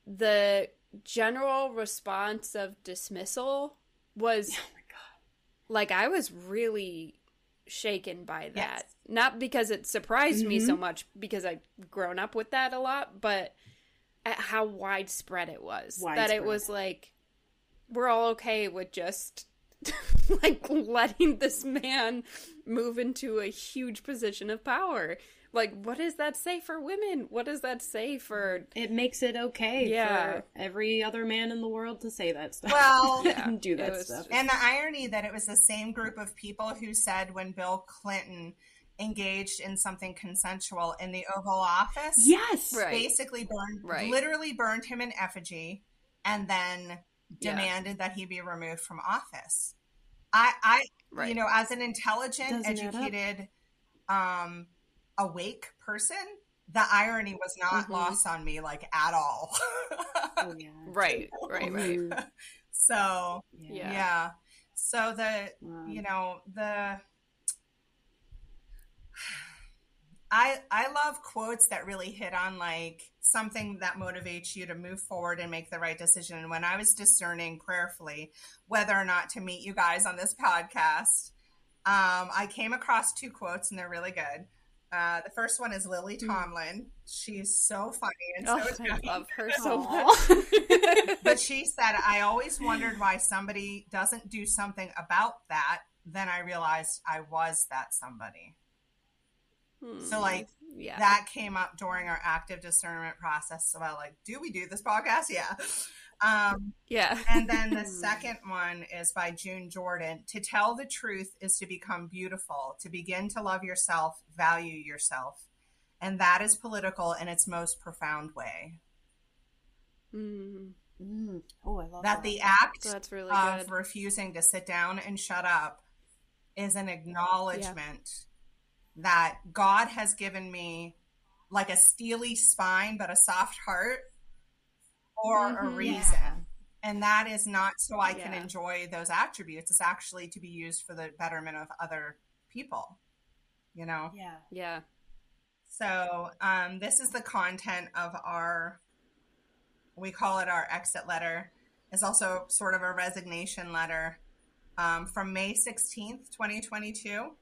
the general response of dismissal was Oh my god. like I was really shaken by that. Yes. Not because it surprised me so Mhm. much because I've grown up with that a lot, but at how widespread it was. That it was like we're all okay with just like letting this man move into a huge position of power. Like what does that say for women? What does that say for It makes it okay Yeah. for every other man in the world to say that stuff. Well, Yeah, and do that was stuff. just- And the irony that it was the same group of people who said when Bill Clinton engaged in something consensual in the Oval Office, yes. Right. basically burned, Right. literally burned him in effigy, and then Yeah. demanded that he be removed from office. I, I, right. you know, as an intelligent, Doesn't educated, um, awake person, the irony was not Mhm. lost on me like at all. Oh, yeah. right, right, right. Mhm. so Yeah. yeah. So the Wow. you know the I I love quotes that really hit on like something that motivates you to move forward and make the right decision. And when I was discerning prayerfully whether or not to meet you guys on this podcast, um, I came across two quotes and they're really good. Uh, the first one is Lily Tomlin. She's so funny and so Oh, I love her so much. But she said, I always wondered why somebody doesn't do something about that. Then I realized I was that somebody. So, like, yeah. that came up during our active discernment process about, like, do we do this podcast? Yeah. Um, yeah. and then the second one is by June Jordan. To tell the truth is to become beautiful, to begin to love yourself, value yourself. And that is political in its most profound way. Mm, Mm. Oh, I love That that. the act that's really of good. refusing to sit down and shut up is an acknowledgement that God has given me like a steely spine but a soft heart for a Mhm. reason. Yeah. And that is not so I can enjoy those attributes. It's actually to be used for the betterment of other people, you know? Yeah. Yeah. So, um, this is the content of our, we call it our exit letter. It's also sort of a resignation letter um, from May 16th, 2022.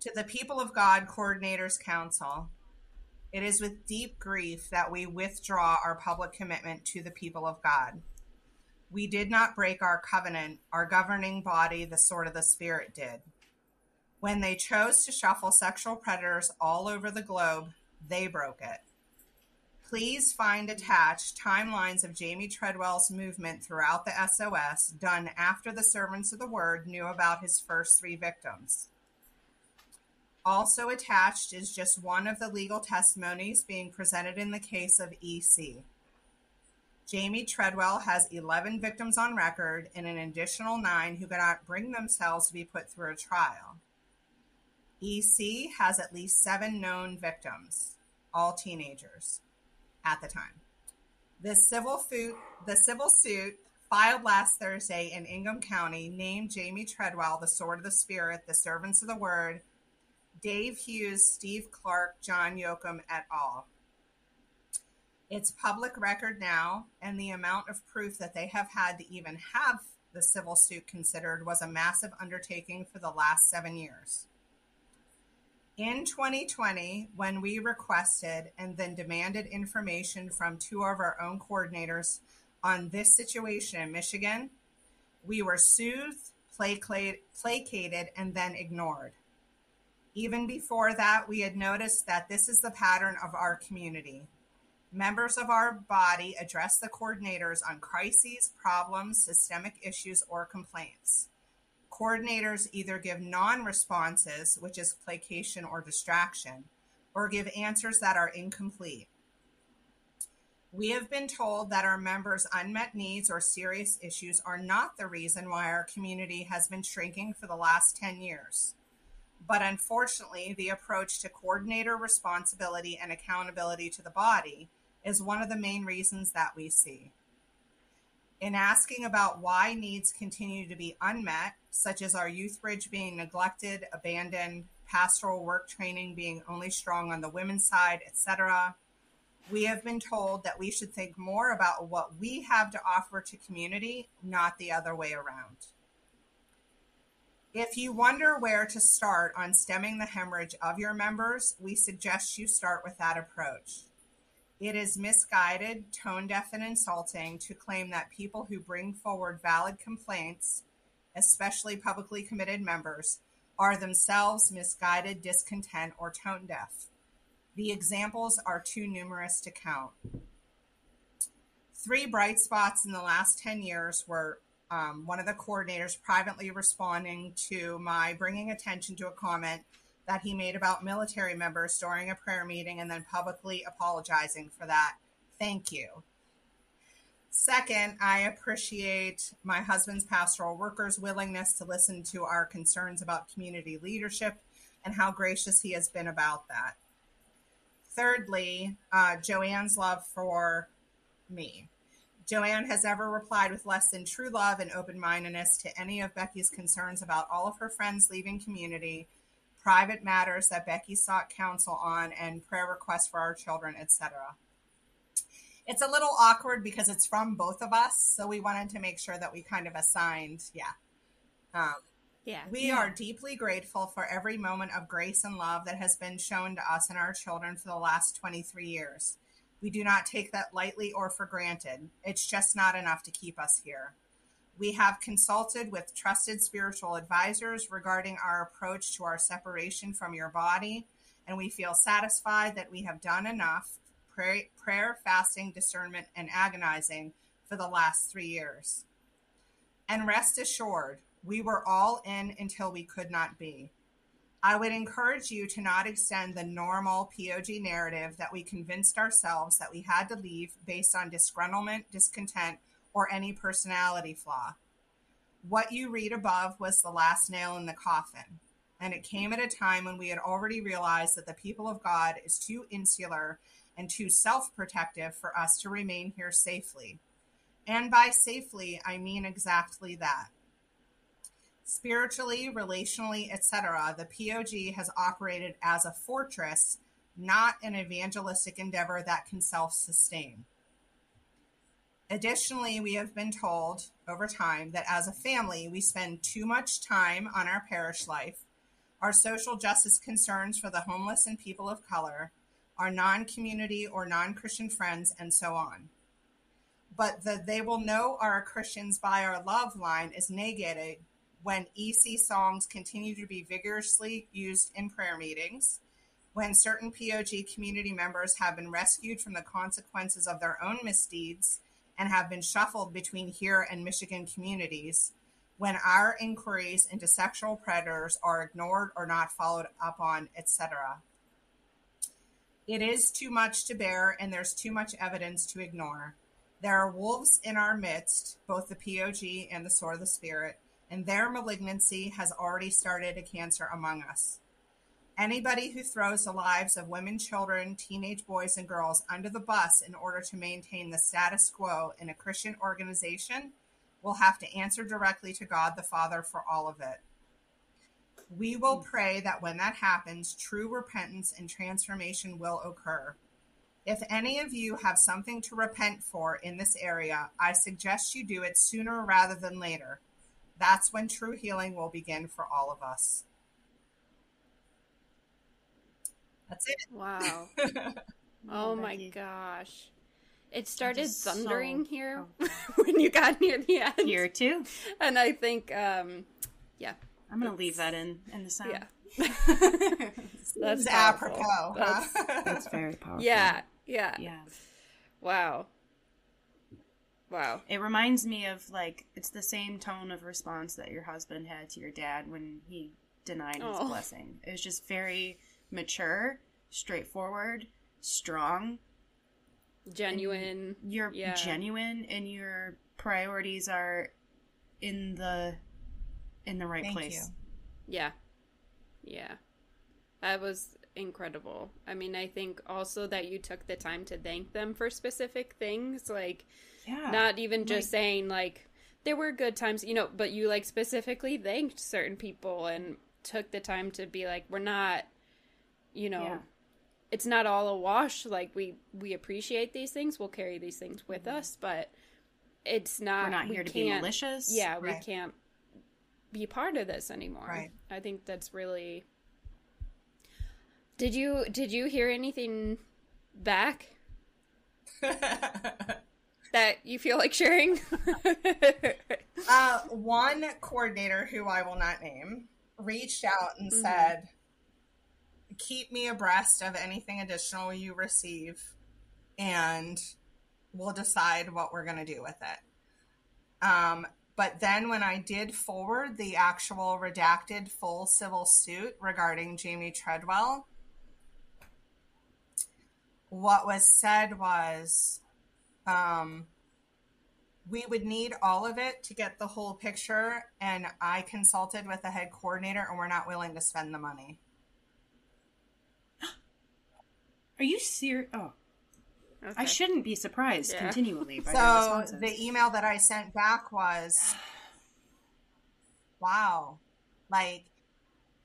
To the people of God Coordinators Council, it is with deep grief that we withdraw our public commitment to the people of God. We did not break our covenant, our governing body, the sword of the Spirit, did. When they chose to shuffle sexual predators all over the globe, they broke it. Please find attached timelines of Jamie Treadwell's movement throughout the SOS done after the servants of the word knew about his first three victims. Also attached is just one of the legal testimonies being presented in the case of EC. Jamie Treadwell has 11 victims on record and an additional nine who cannot bring themselves to be put through a trial. EC has at least seven known victims, all teenagers at the time. The civil, fu- the civil suit filed last Thursday in Ingham County named Jamie Treadwell the Sword of the Spirit, the Servants of the Word, Dave Hughes, Steve Clark, John Yoakum et al. It's public record now, and the amount of proof that they have had to even have the civil suit considered was a massive undertaking for the last seven years. In 2020, when we requested and then demanded information from two of our own coordinators on this situation in Michigan, we were soothed, placated, and then ignored. Even before that, we had noticed that this is the pattern of our community. Members of our body address the coordinators on crises, problems, systemic issues, or complaints. Coordinators either give non responses, which is placation or distraction, or give answers that are incomplete. We have been told that our members' unmet needs or serious issues are not the reason why our community has been shrinking for the last 10 years. But unfortunately, the approach to coordinator responsibility and accountability to the body is one of the main reasons that we see. In asking about why needs continue to be unmet, such as our youth bridge being neglected, abandoned, pastoral work training being only strong on the women's side, etc., we have been told that we should think more about what we have to offer to community, not the other way around. If you wonder where to start on stemming the hemorrhage of your members, we suggest you start with that approach. It is misguided, tone deaf, and insulting to claim that people who bring forward valid complaints, especially publicly committed members, are themselves misguided, discontent, or tone deaf. The examples are too numerous to count. Three bright spots in the last 10 years were um, one of the coordinators privately responding to my bringing attention to a comment that he made about military members during a prayer meeting and then publicly apologizing for that. Thank you. Second, I appreciate my husband's pastoral workers' willingness to listen to our concerns about community leadership and how gracious he has been about that. Thirdly, uh, Joanne's love for me. Joanne has ever replied with less than true love and open mindedness to any of Becky's concerns about all of her friends leaving community, private matters that Becky sought counsel on, and prayer requests for our children, etc. It's a little awkward because it's from both of us, so we wanted to make sure that we kind of assigned, yeah. Um, Yeah. we are deeply grateful for every moment of grace and love that has been shown to us and our children for the last 23 years. We do not take that lightly or for granted. It's just not enough to keep us here. We have consulted with trusted spiritual advisors regarding our approach to our separation from your body, and we feel satisfied that we have done enough pray, prayer, fasting, discernment, and agonizing for the last three years. And rest assured, we were all in until we could not be. I would encourage you to not extend the normal POG narrative that we convinced ourselves that we had to leave based on disgruntlement, discontent, or any personality flaw. What you read above was the last nail in the coffin, and it came at a time when we had already realized that the people of God is too insular and too self protective for us to remain here safely. And by safely, I mean exactly that. Spiritually, relationally, etc., the POG has operated as a fortress, not an evangelistic endeavor that can self sustain. Additionally, we have been told over time that as a family, we spend too much time on our parish life, our social justice concerns for the homeless and people of color, our non community or non Christian friends, and so on. But the they will know our Christians by our love line is negated when EC songs continue to be vigorously used in prayer meetings, when certain POG community members have been rescued from the consequences of their own misdeeds and have been shuffled between here and Michigan communities, when our inquiries into sexual predators are ignored or not followed up on, etc. It is too much to bear, and there's too much evidence to ignore. There are wolves in our midst, both the POG and the sword of the Spirit, and their malignancy has already started a cancer among us. Anybody who throws the lives of women, children, teenage boys, and girls under the bus in order to maintain the status quo in a Christian organization will have to answer directly to God the Father for all of it. We will hmm. pray that when that happens, true repentance and transformation will occur. If any of you have something to repent for in this area, I suggest you do it sooner rather than later. That's when true healing will begin for all of us. That's it. Wow. oh my Becky. gosh. It started is so- thundering here when you got near the end. Here too. And I think, um, yeah, I'm gonna leave that in in the sound. yeah. That's apropos. powerful. huh? That's very powerful. Yeah, yeah. Yeah. Wow. Wow. It reminds me of like it's the same tone of response that your husband had to your dad when he denied his Oh. blessing. It was just very mature, straightforward, strong, Genuine. you're Yeah. genuine and your priorities are in the in the right Thank place. you. Yeah. Yeah. That was incredible. I mean, I think also that you took the time to thank them for specific things, like Yeah. not even just Like- saying like there were good times, you know, but you like specifically thanked certain people and took the time to be like we're not you know, Yeah. it's not all a wash like we we appreciate these things, we'll carry these things with mm-hmm. us, but it's not We're not we here to be malicious. yeah, we Right. can't be part of this anymore. Right. I think that's really. Did you did you hear anything back that you feel like sharing? uh, one coordinator who I will not name reached out and Mhm. said, "Keep me abreast of anything additional you receive, and we'll decide what we're going to do with it." Um, but then when I did forward the actual redacted full civil suit regarding Jamie Treadwell, what was said was um, we would need all of it to get the whole picture, and I consulted with the head coordinator, and we're not willing to spend the money. Are you serious? Oh, I shouldn't be surprised Yeah. continually by So the email that I sent back was, "Wow, like."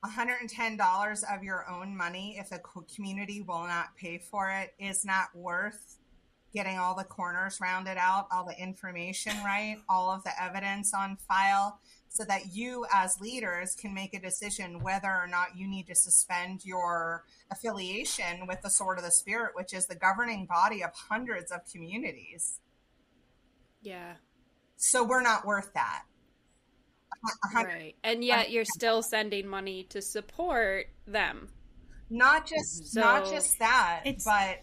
$110 of your own money if the community will not pay for it is not worth getting all the corners rounded out, all the information right, all of the evidence on file, so that you as leaders can make a decision whether or not you need to suspend your affiliation with the Sword of the Spirit, which is the governing body of hundreds of communities. Yeah. So we're not worth that. Right. And yet you're still sending money to support them. Not just not just that, but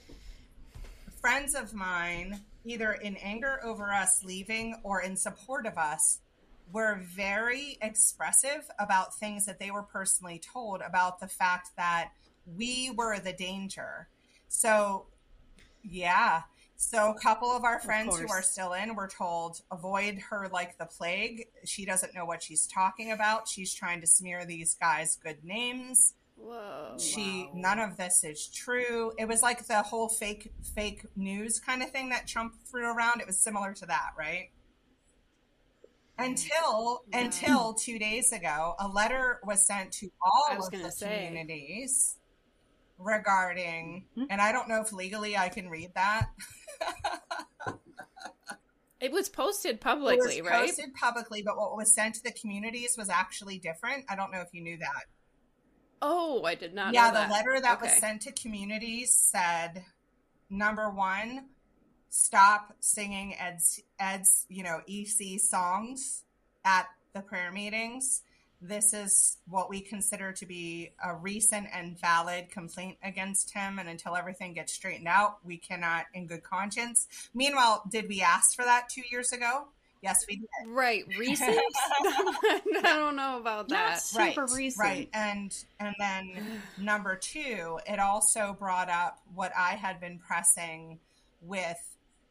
friends of mine, either in anger over us leaving or in support of us, were very expressive about things that they were personally told about the fact that we were the danger. So, yeah. So, a couple of our friends who are still in were told, avoid her like the plague. She doesn't know what she's talking about. She's trying to smear these guys good names Whoa. she Wow. none of this is true it was like the whole fake fake news kind of thing that trump threw around it was similar to that right until Yeah. until two days ago a letter was sent to all of the say. communities regarding Mhm. and i don't know if legally i can read that It was posted it publicly, was right? posted publicly but what was sent to the communities was actually different i don't know if you knew that Oh, I did not yeah, the that. letter that was sent to communities said number one, stop singing Ed's Ed's, you know, EC songs at the prayer meetings. This is what we consider to be a recent and valid complaint against him, and until everything gets straightened out, we cannot, in good conscience. Meanwhile, did we ask for that two years ago? Yes, we did. Right, recent? I don't know about that. Not super right, recent. Right. And and then number two, it also brought up what I had been pressing with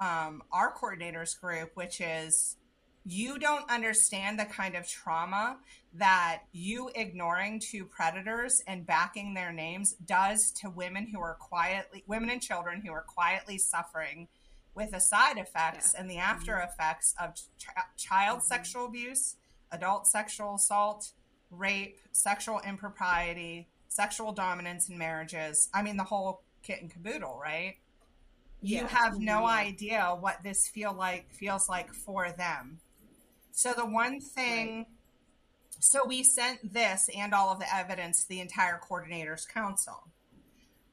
um, our coordinators group, which is you don't understand the kind of trauma that you ignoring two predators and backing their names does to women who are quietly women and children who are quietly suffering with the side effects and the after mm-hmm. effects of ch- child mm-hmm. sexual abuse, adult sexual assault, rape, sexual impropriety, sexual dominance in marriages. I mean, the whole kit and caboodle, right? You have no Yeah. idea what this feel like feels like for them. So the one thing, so we sent this and all of the evidence to the entire coordinators council.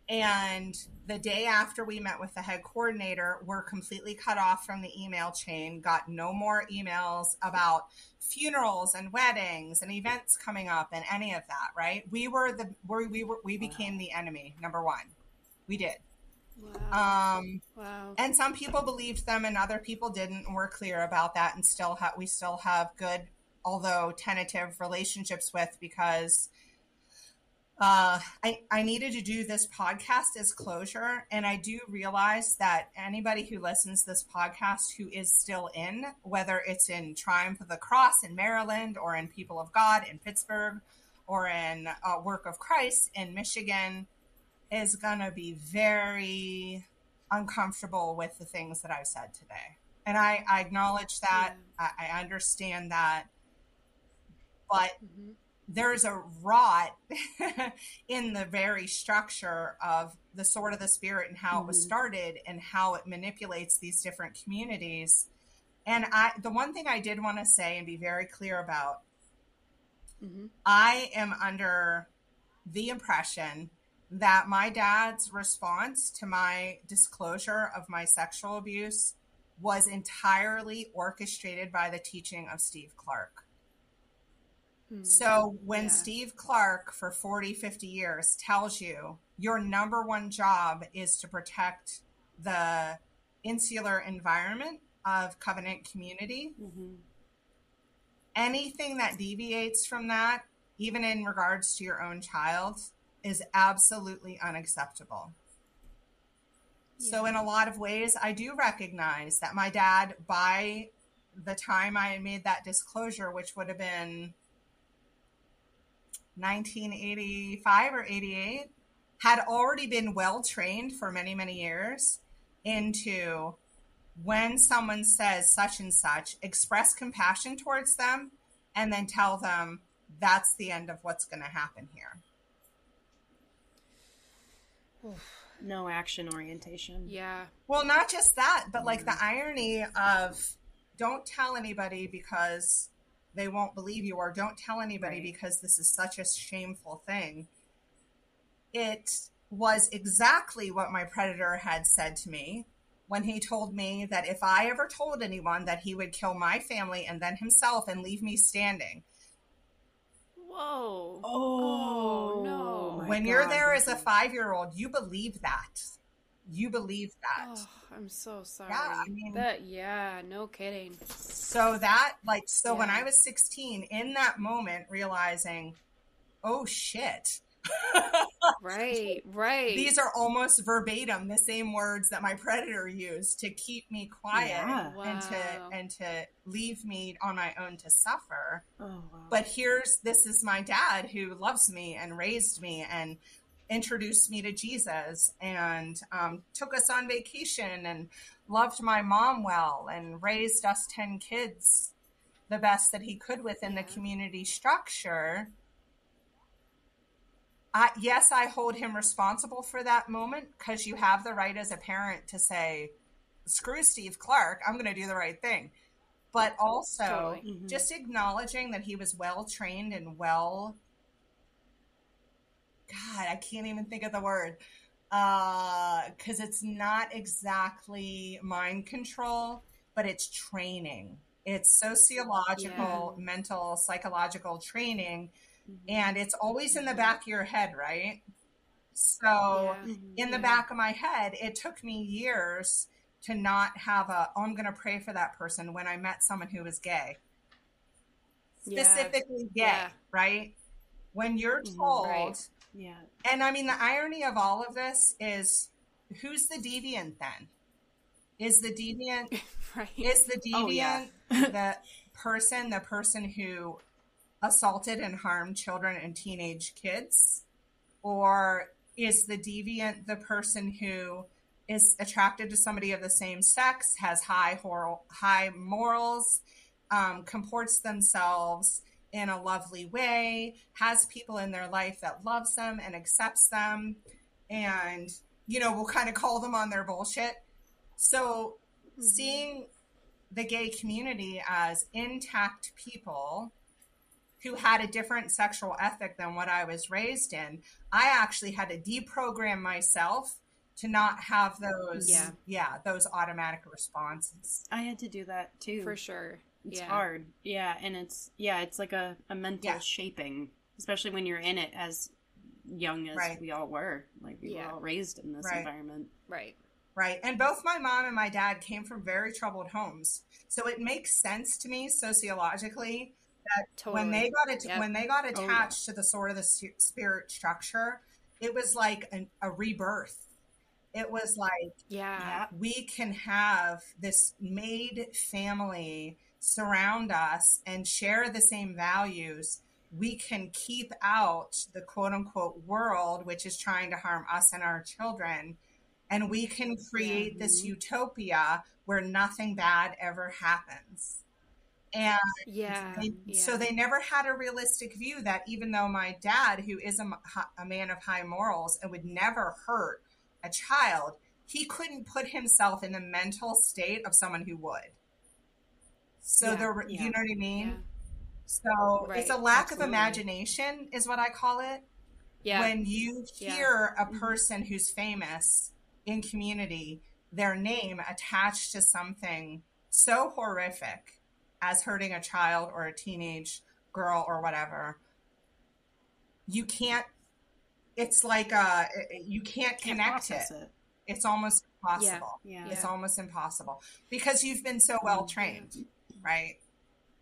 And the day after we met with the head coordinator, we're completely cut off from the email chain, got no more emails about funerals and weddings and events coming up and any of that, right? We were the we, we were we became the enemy, number 1. We did. Wow. Um wow. and some people believed them and other people didn't and we're clear about that and still have we still have good although tentative relationships with because uh, I, I needed to do this podcast as closure. And I do realize that anybody who listens to this podcast who is still in, whether it's in Triumph of the Cross in Maryland or in People of God in Pittsburgh or in uh, Work of Christ in Michigan, is going to be very uncomfortable with the things that I've said today. And I, I acknowledge that. Yeah. I, I, understand that. But mm-hmm there's a rot in the very structure of the sword of the spirit and how mm-hmm. it was mm-hmm. started and how it manipulates these different communities and i the one thing i did want to say and be very clear about mm-hmm. i am under the impression that my dad's response to my disclosure of my sexual abuse was entirely orchestrated by the teaching of steve clark Hmm. So when yeah. Steve Clark for 40, 50 years tells you your number one job is to protect the insular environment of covenant community, mm-hmm. anything that deviates from that, even in regards to your own child, is absolutely unacceptable. Yeah. So, in a lot of ways, I do recognize that my dad, by the time I made that disclosure, which would have been 1985 or 88 had already been well trained for many, many years into when someone says such and such, express compassion towards them and then tell them that's the end of what's going to happen here. No action orientation. Yeah. Well, not just that, but like the mm. irony of don't tell anybody because they won't believe you or don't tell anybody right. because this is such a shameful thing. It was exactly what my predator had said to me when he told me that if I ever told anyone that he would kill my family and then himself and leave me standing. Whoa. Oh, oh no. When God. you're there as a five year old, you believe that. You believe that. Oh, I'm so sorry. Yeah, I mean, that, yeah, no kidding. So that, like, so yeah. when I was 16, in that moment, realizing, oh shit. right, right. These are almost verbatim the same words that my predator used to keep me quiet yeah. wow. and to and to leave me on my own to suffer. Oh, wow. But here's this is my dad who loves me and raised me and introduced me to Jesus and um, took us on vacation and loved my mom well and raised us 10 kids the best that he could within the community structure. I, yes, I hold him responsible for that moment because you have the right as a parent to say, screw Steve Clark, I'm going to do the right thing. But also totally. mm-hmm. just acknowledging that he was well trained and well God, I can't even think of the word because uh, it's not exactly mind control, but it's training. It's sociological, yeah. mental, psychological training, mm-hmm. and it's always in the back of your head, right? So, yeah. Mm-hmm. in the yeah. back of my head, it took me years to not have a, oh, I'm going to pray for that person when I met someone who was gay. Specifically gay, right? When you're mm-hmm. told, right yeah. And I mean, the irony of all of this is who's the deviant then? Is the deviant, right. is the deviant oh, yeah. the person, the person who assaulted and harmed children and teenage kids? Or is the deviant the person who is attracted to somebody of the same sex, has high, hor- high morals, um, comports themselves in a lovely way, has people in their life that loves them and accepts them, and you know, will kind of call them on their bullshit. So mm-hmm. seeing the gay community as intact people who had a different sexual ethic than what I was raised in, I actually had to deprogram myself to not have those yeah, yeah those automatic responses. I had to do that too. For sure. It's yeah. hard. Yeah, and it's yeah, it's like a, a mental yeah. shaping, especially when you're in it as young as right. we all were. Like we yeah. were all raised in this right. environment. Right. Right. And both my mom and my dad came from very troubled homes. So it makes sense to me sociologically that Totally. when they got it Yep. when they got Oh, yeah. attached to the Sword of the Spirit structure, it was like an, a rebirth. It was like Yeah. Yeah. we can have this made family surround us and share the same values. We can keep out the quote unquote world, which is trying to harm us and our children. And we can create this utopia where nothing bad ever happens. And Yeah. they, yeah. so they never had a realistic view that even though my dad, who is a man of high morals and would never hurt a child, he couldn't put himself in the mental state of someone who would. So Yeah, the yeah. you know what I mean? Yeah. So Right, it's a lack absolutely. of imagination, is what I call it. Yeah. When you Yeah. hear a person who's famous in community, their name attached to something so horrific as hurting a child or a teenage girl or whatever, you can't. It's like uh, you can't Can't connect it. it. It's almost impossible. Yeah. It's Yeah. almost impossible because you've been so well trained, right?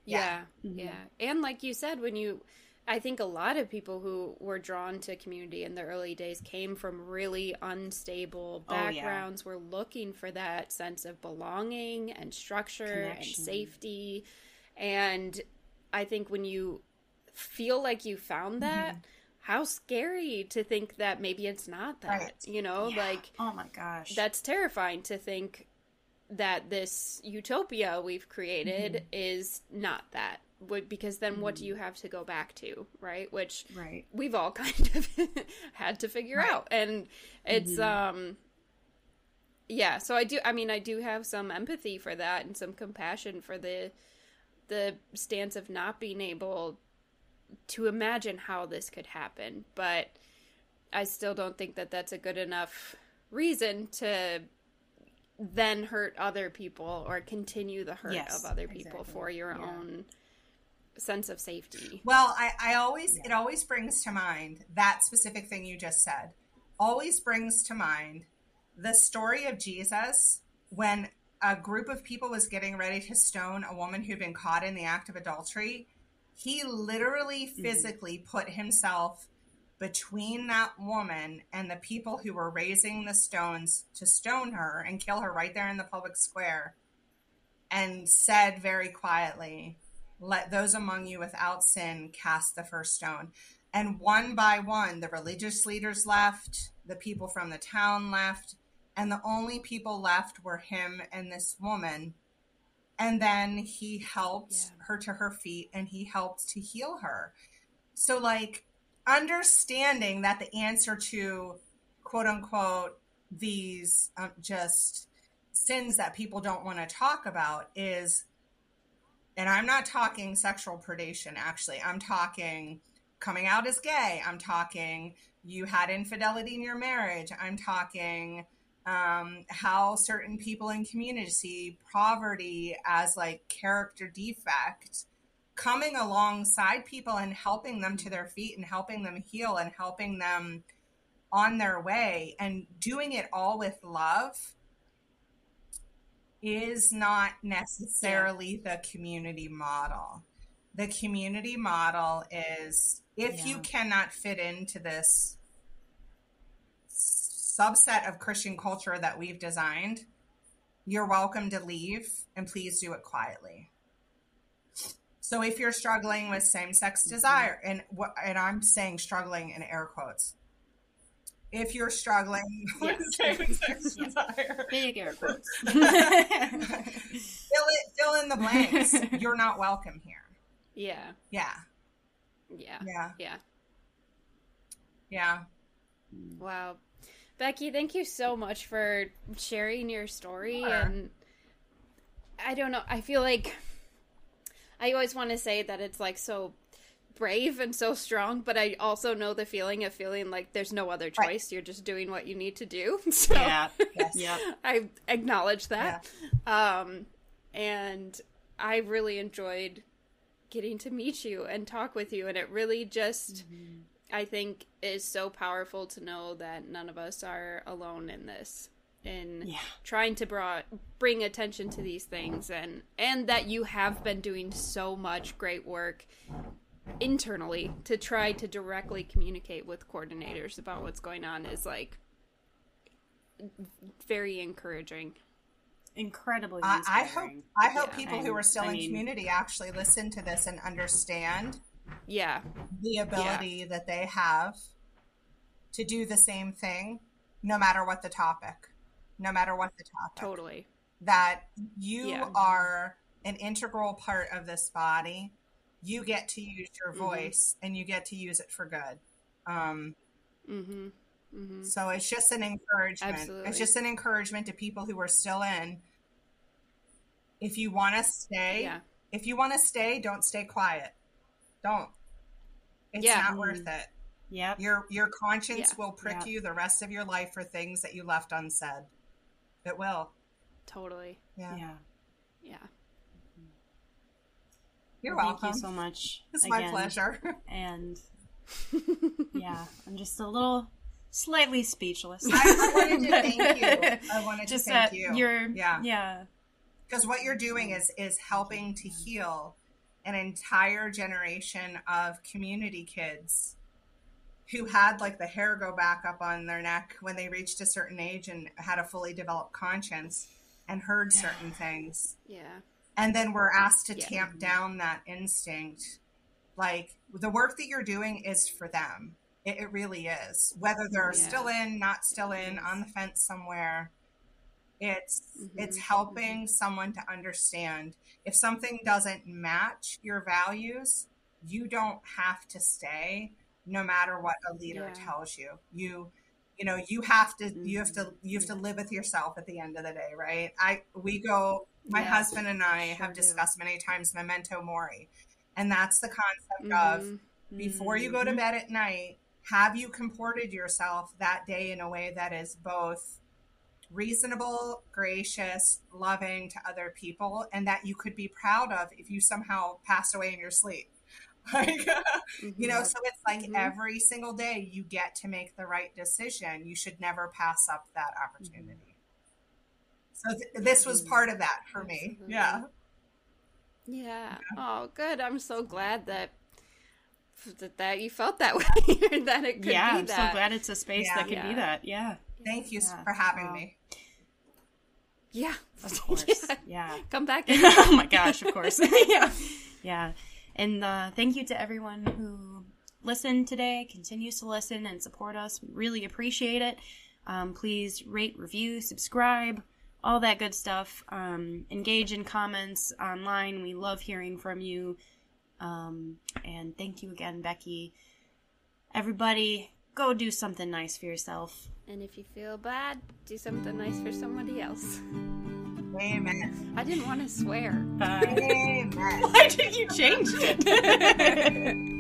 Yeah, Mhm. yeah. And like you said, when you, I think a lot of people who were drawn to community in the early days came from really unstable backgrounds, Oh, yeah. were looking for that sense of belonging and structure and safety. And I think when you feel like you found that, how scary to think that maybe it's not that, Right. you know, Yeah. like oh my gosh. that's terrifying to think that this utopia we've created Mm-hmm. is not that because then what do you have to go back to right which right. we've all kind of had to figure Right. out and it's Mm-hmm. um yeah so i do i mean i do have some empathy for that and some compassion for the the stance of not being able to imagine how this could happen but i still don't think that that's a good enough reason to then hurt other people or continue the hurt Yes, of other people exactly. for your Yeah. own sense of safety Well, I, I always it always brings to mind that specific thing you just said. Always brings to mind the story of Jesus when a group of people was getting ready to stone a woman who'd been caught in the act of adultery. He literally mm-hmm. physically put himself between that woman and the people who were raising the stones to stone her and kill her right there in the public square and said very quietly, let those among you without sin cast the first stone. And one by one, the religious leaders left, the people from the town left, and the only people left were him and this woman. And then he helped Yeah. her to her feet and he helped to heal her. So, like, understanding that the answer to quote unquote these um, just sins that people don't want to talk about is and I'm not talking sexual predation, actually. I'm talking coming out as gay. I'm talking you had infidelity in your marriage. I'm talking um, how certain people in community see poverty as like character defect. Coming alongside people and helping them to their feet and helping them heal and helping them on their way and doing it all with love is not necessarily the community model. The community model is if you cannot fit into this subset of Christian culture that we've designed, you're welcome to leave and please do it quietly. So if you're struggling with same-sex mm-hmm. desire and what and I'm saying struggling in air quotes. If you're struggling with same-sex desire, Big air quotes. fill it fill in the blanks. You're not welcome here. Yeah. Yeah. Yeah. Yeah. Yeah. Yeah. Wow. Becky, thank you so much for sharing your story Sure. and I don't know, I feel like I always want to say that it's like so brave and so strong, but I also know the feeling of feeling like there's no other Right. choice. You're just doing what you need to do. So yeah. Yes. Yep. I acknowledge that. Um, and I really enjoyed getting to meet you and talk with you. And it really just, I think, is so powerful to know that none of us are alone in this. In Yeah. trying to brought, bring attention to these things and and that you have been doing so much great work internally to try to directly communicate with coordinators about what's going on is like very encouraging. Incredibly I, I hope. I hope Yeah. people who are still I in mean- community actually listen to this and understand Yeah. the ability that they have to do the same thing no matter what the topic no matter what the topic Totally. that you Yeah. are an integral part of this body you get to use your Mhm. voice and you get to use it for good um, Mhm. Mhm. so it's just an encouragement Absolutely. it's just an encouragement to people who are still in if you want to stay Yeah. if you want to stay don't stay quiet don't it's Yeah. not worth it Yeah. Your your conscience Yeah. will prick Yeah. you the rest of your life for things that you left unsaid. It will. Totally. Yeah. Yeah. Yeah. You're Well, welcome. Thank you so much. it's my pleasure. And yeah, I'm just a little slightly speechless. I wanted to thank you. I wanted just to thank that you. you're Yeah. yeah Because what you're doing is is helping to heal an entire generation of community kids who had like the hair go back up on their neck when they reached a certain age and had a fully developed conscience and heard certain things. Yeah. and then we're asked to Yeah. tamp down that instinct like the work that you're doing is for them it, it really is whether they're Yeah. still in not still in on the fence somewhere it's Mhm. it's helping someone to understand if something doesn't match your values you don't have to stay no matter what a leader Yeah. tells you you you know you have to you have Mm-hmm. to you have to live with yourself at the end of the day right i we go my Yeah, husband and i sure have do. discussed many times memento mori and that's the concept of Mhm. before you go to Mhm. bed at night have you comported yourself that day in a way that is both reasonable gracious loving to other people and that you could be proud of if you somehow passed away in your sleep like you know Mhm. so it's like Mhm. every single day you get to make the right decision you should never pass up that opportunity so th- this was part of that for me Absolutely. yeah Yeah. Oh, good. I'm so glad that that, that you felt that way. that it could yeah. be I'm that. so glad it's a space Yeah. that can Yeah. be that. Yeah, thank you Yeah. for having Wow. me Yeah. of course. Yeah. yeah. Come back. In. Oh my gosh, of course. yeah. Yeah. And uh, thank you to everyone who listened today, continues to listen and support us. We really appreciate it. Um, please rate, review, subscribe, all that good stuff. Um, engage in comments online. We love hearing from you. Um, and thank you again, Becky. Everybody, go do something nice for yourself. and if you feel bad, do something nice for somebody else. amen I didn't want to swear. Amen Why did you change it?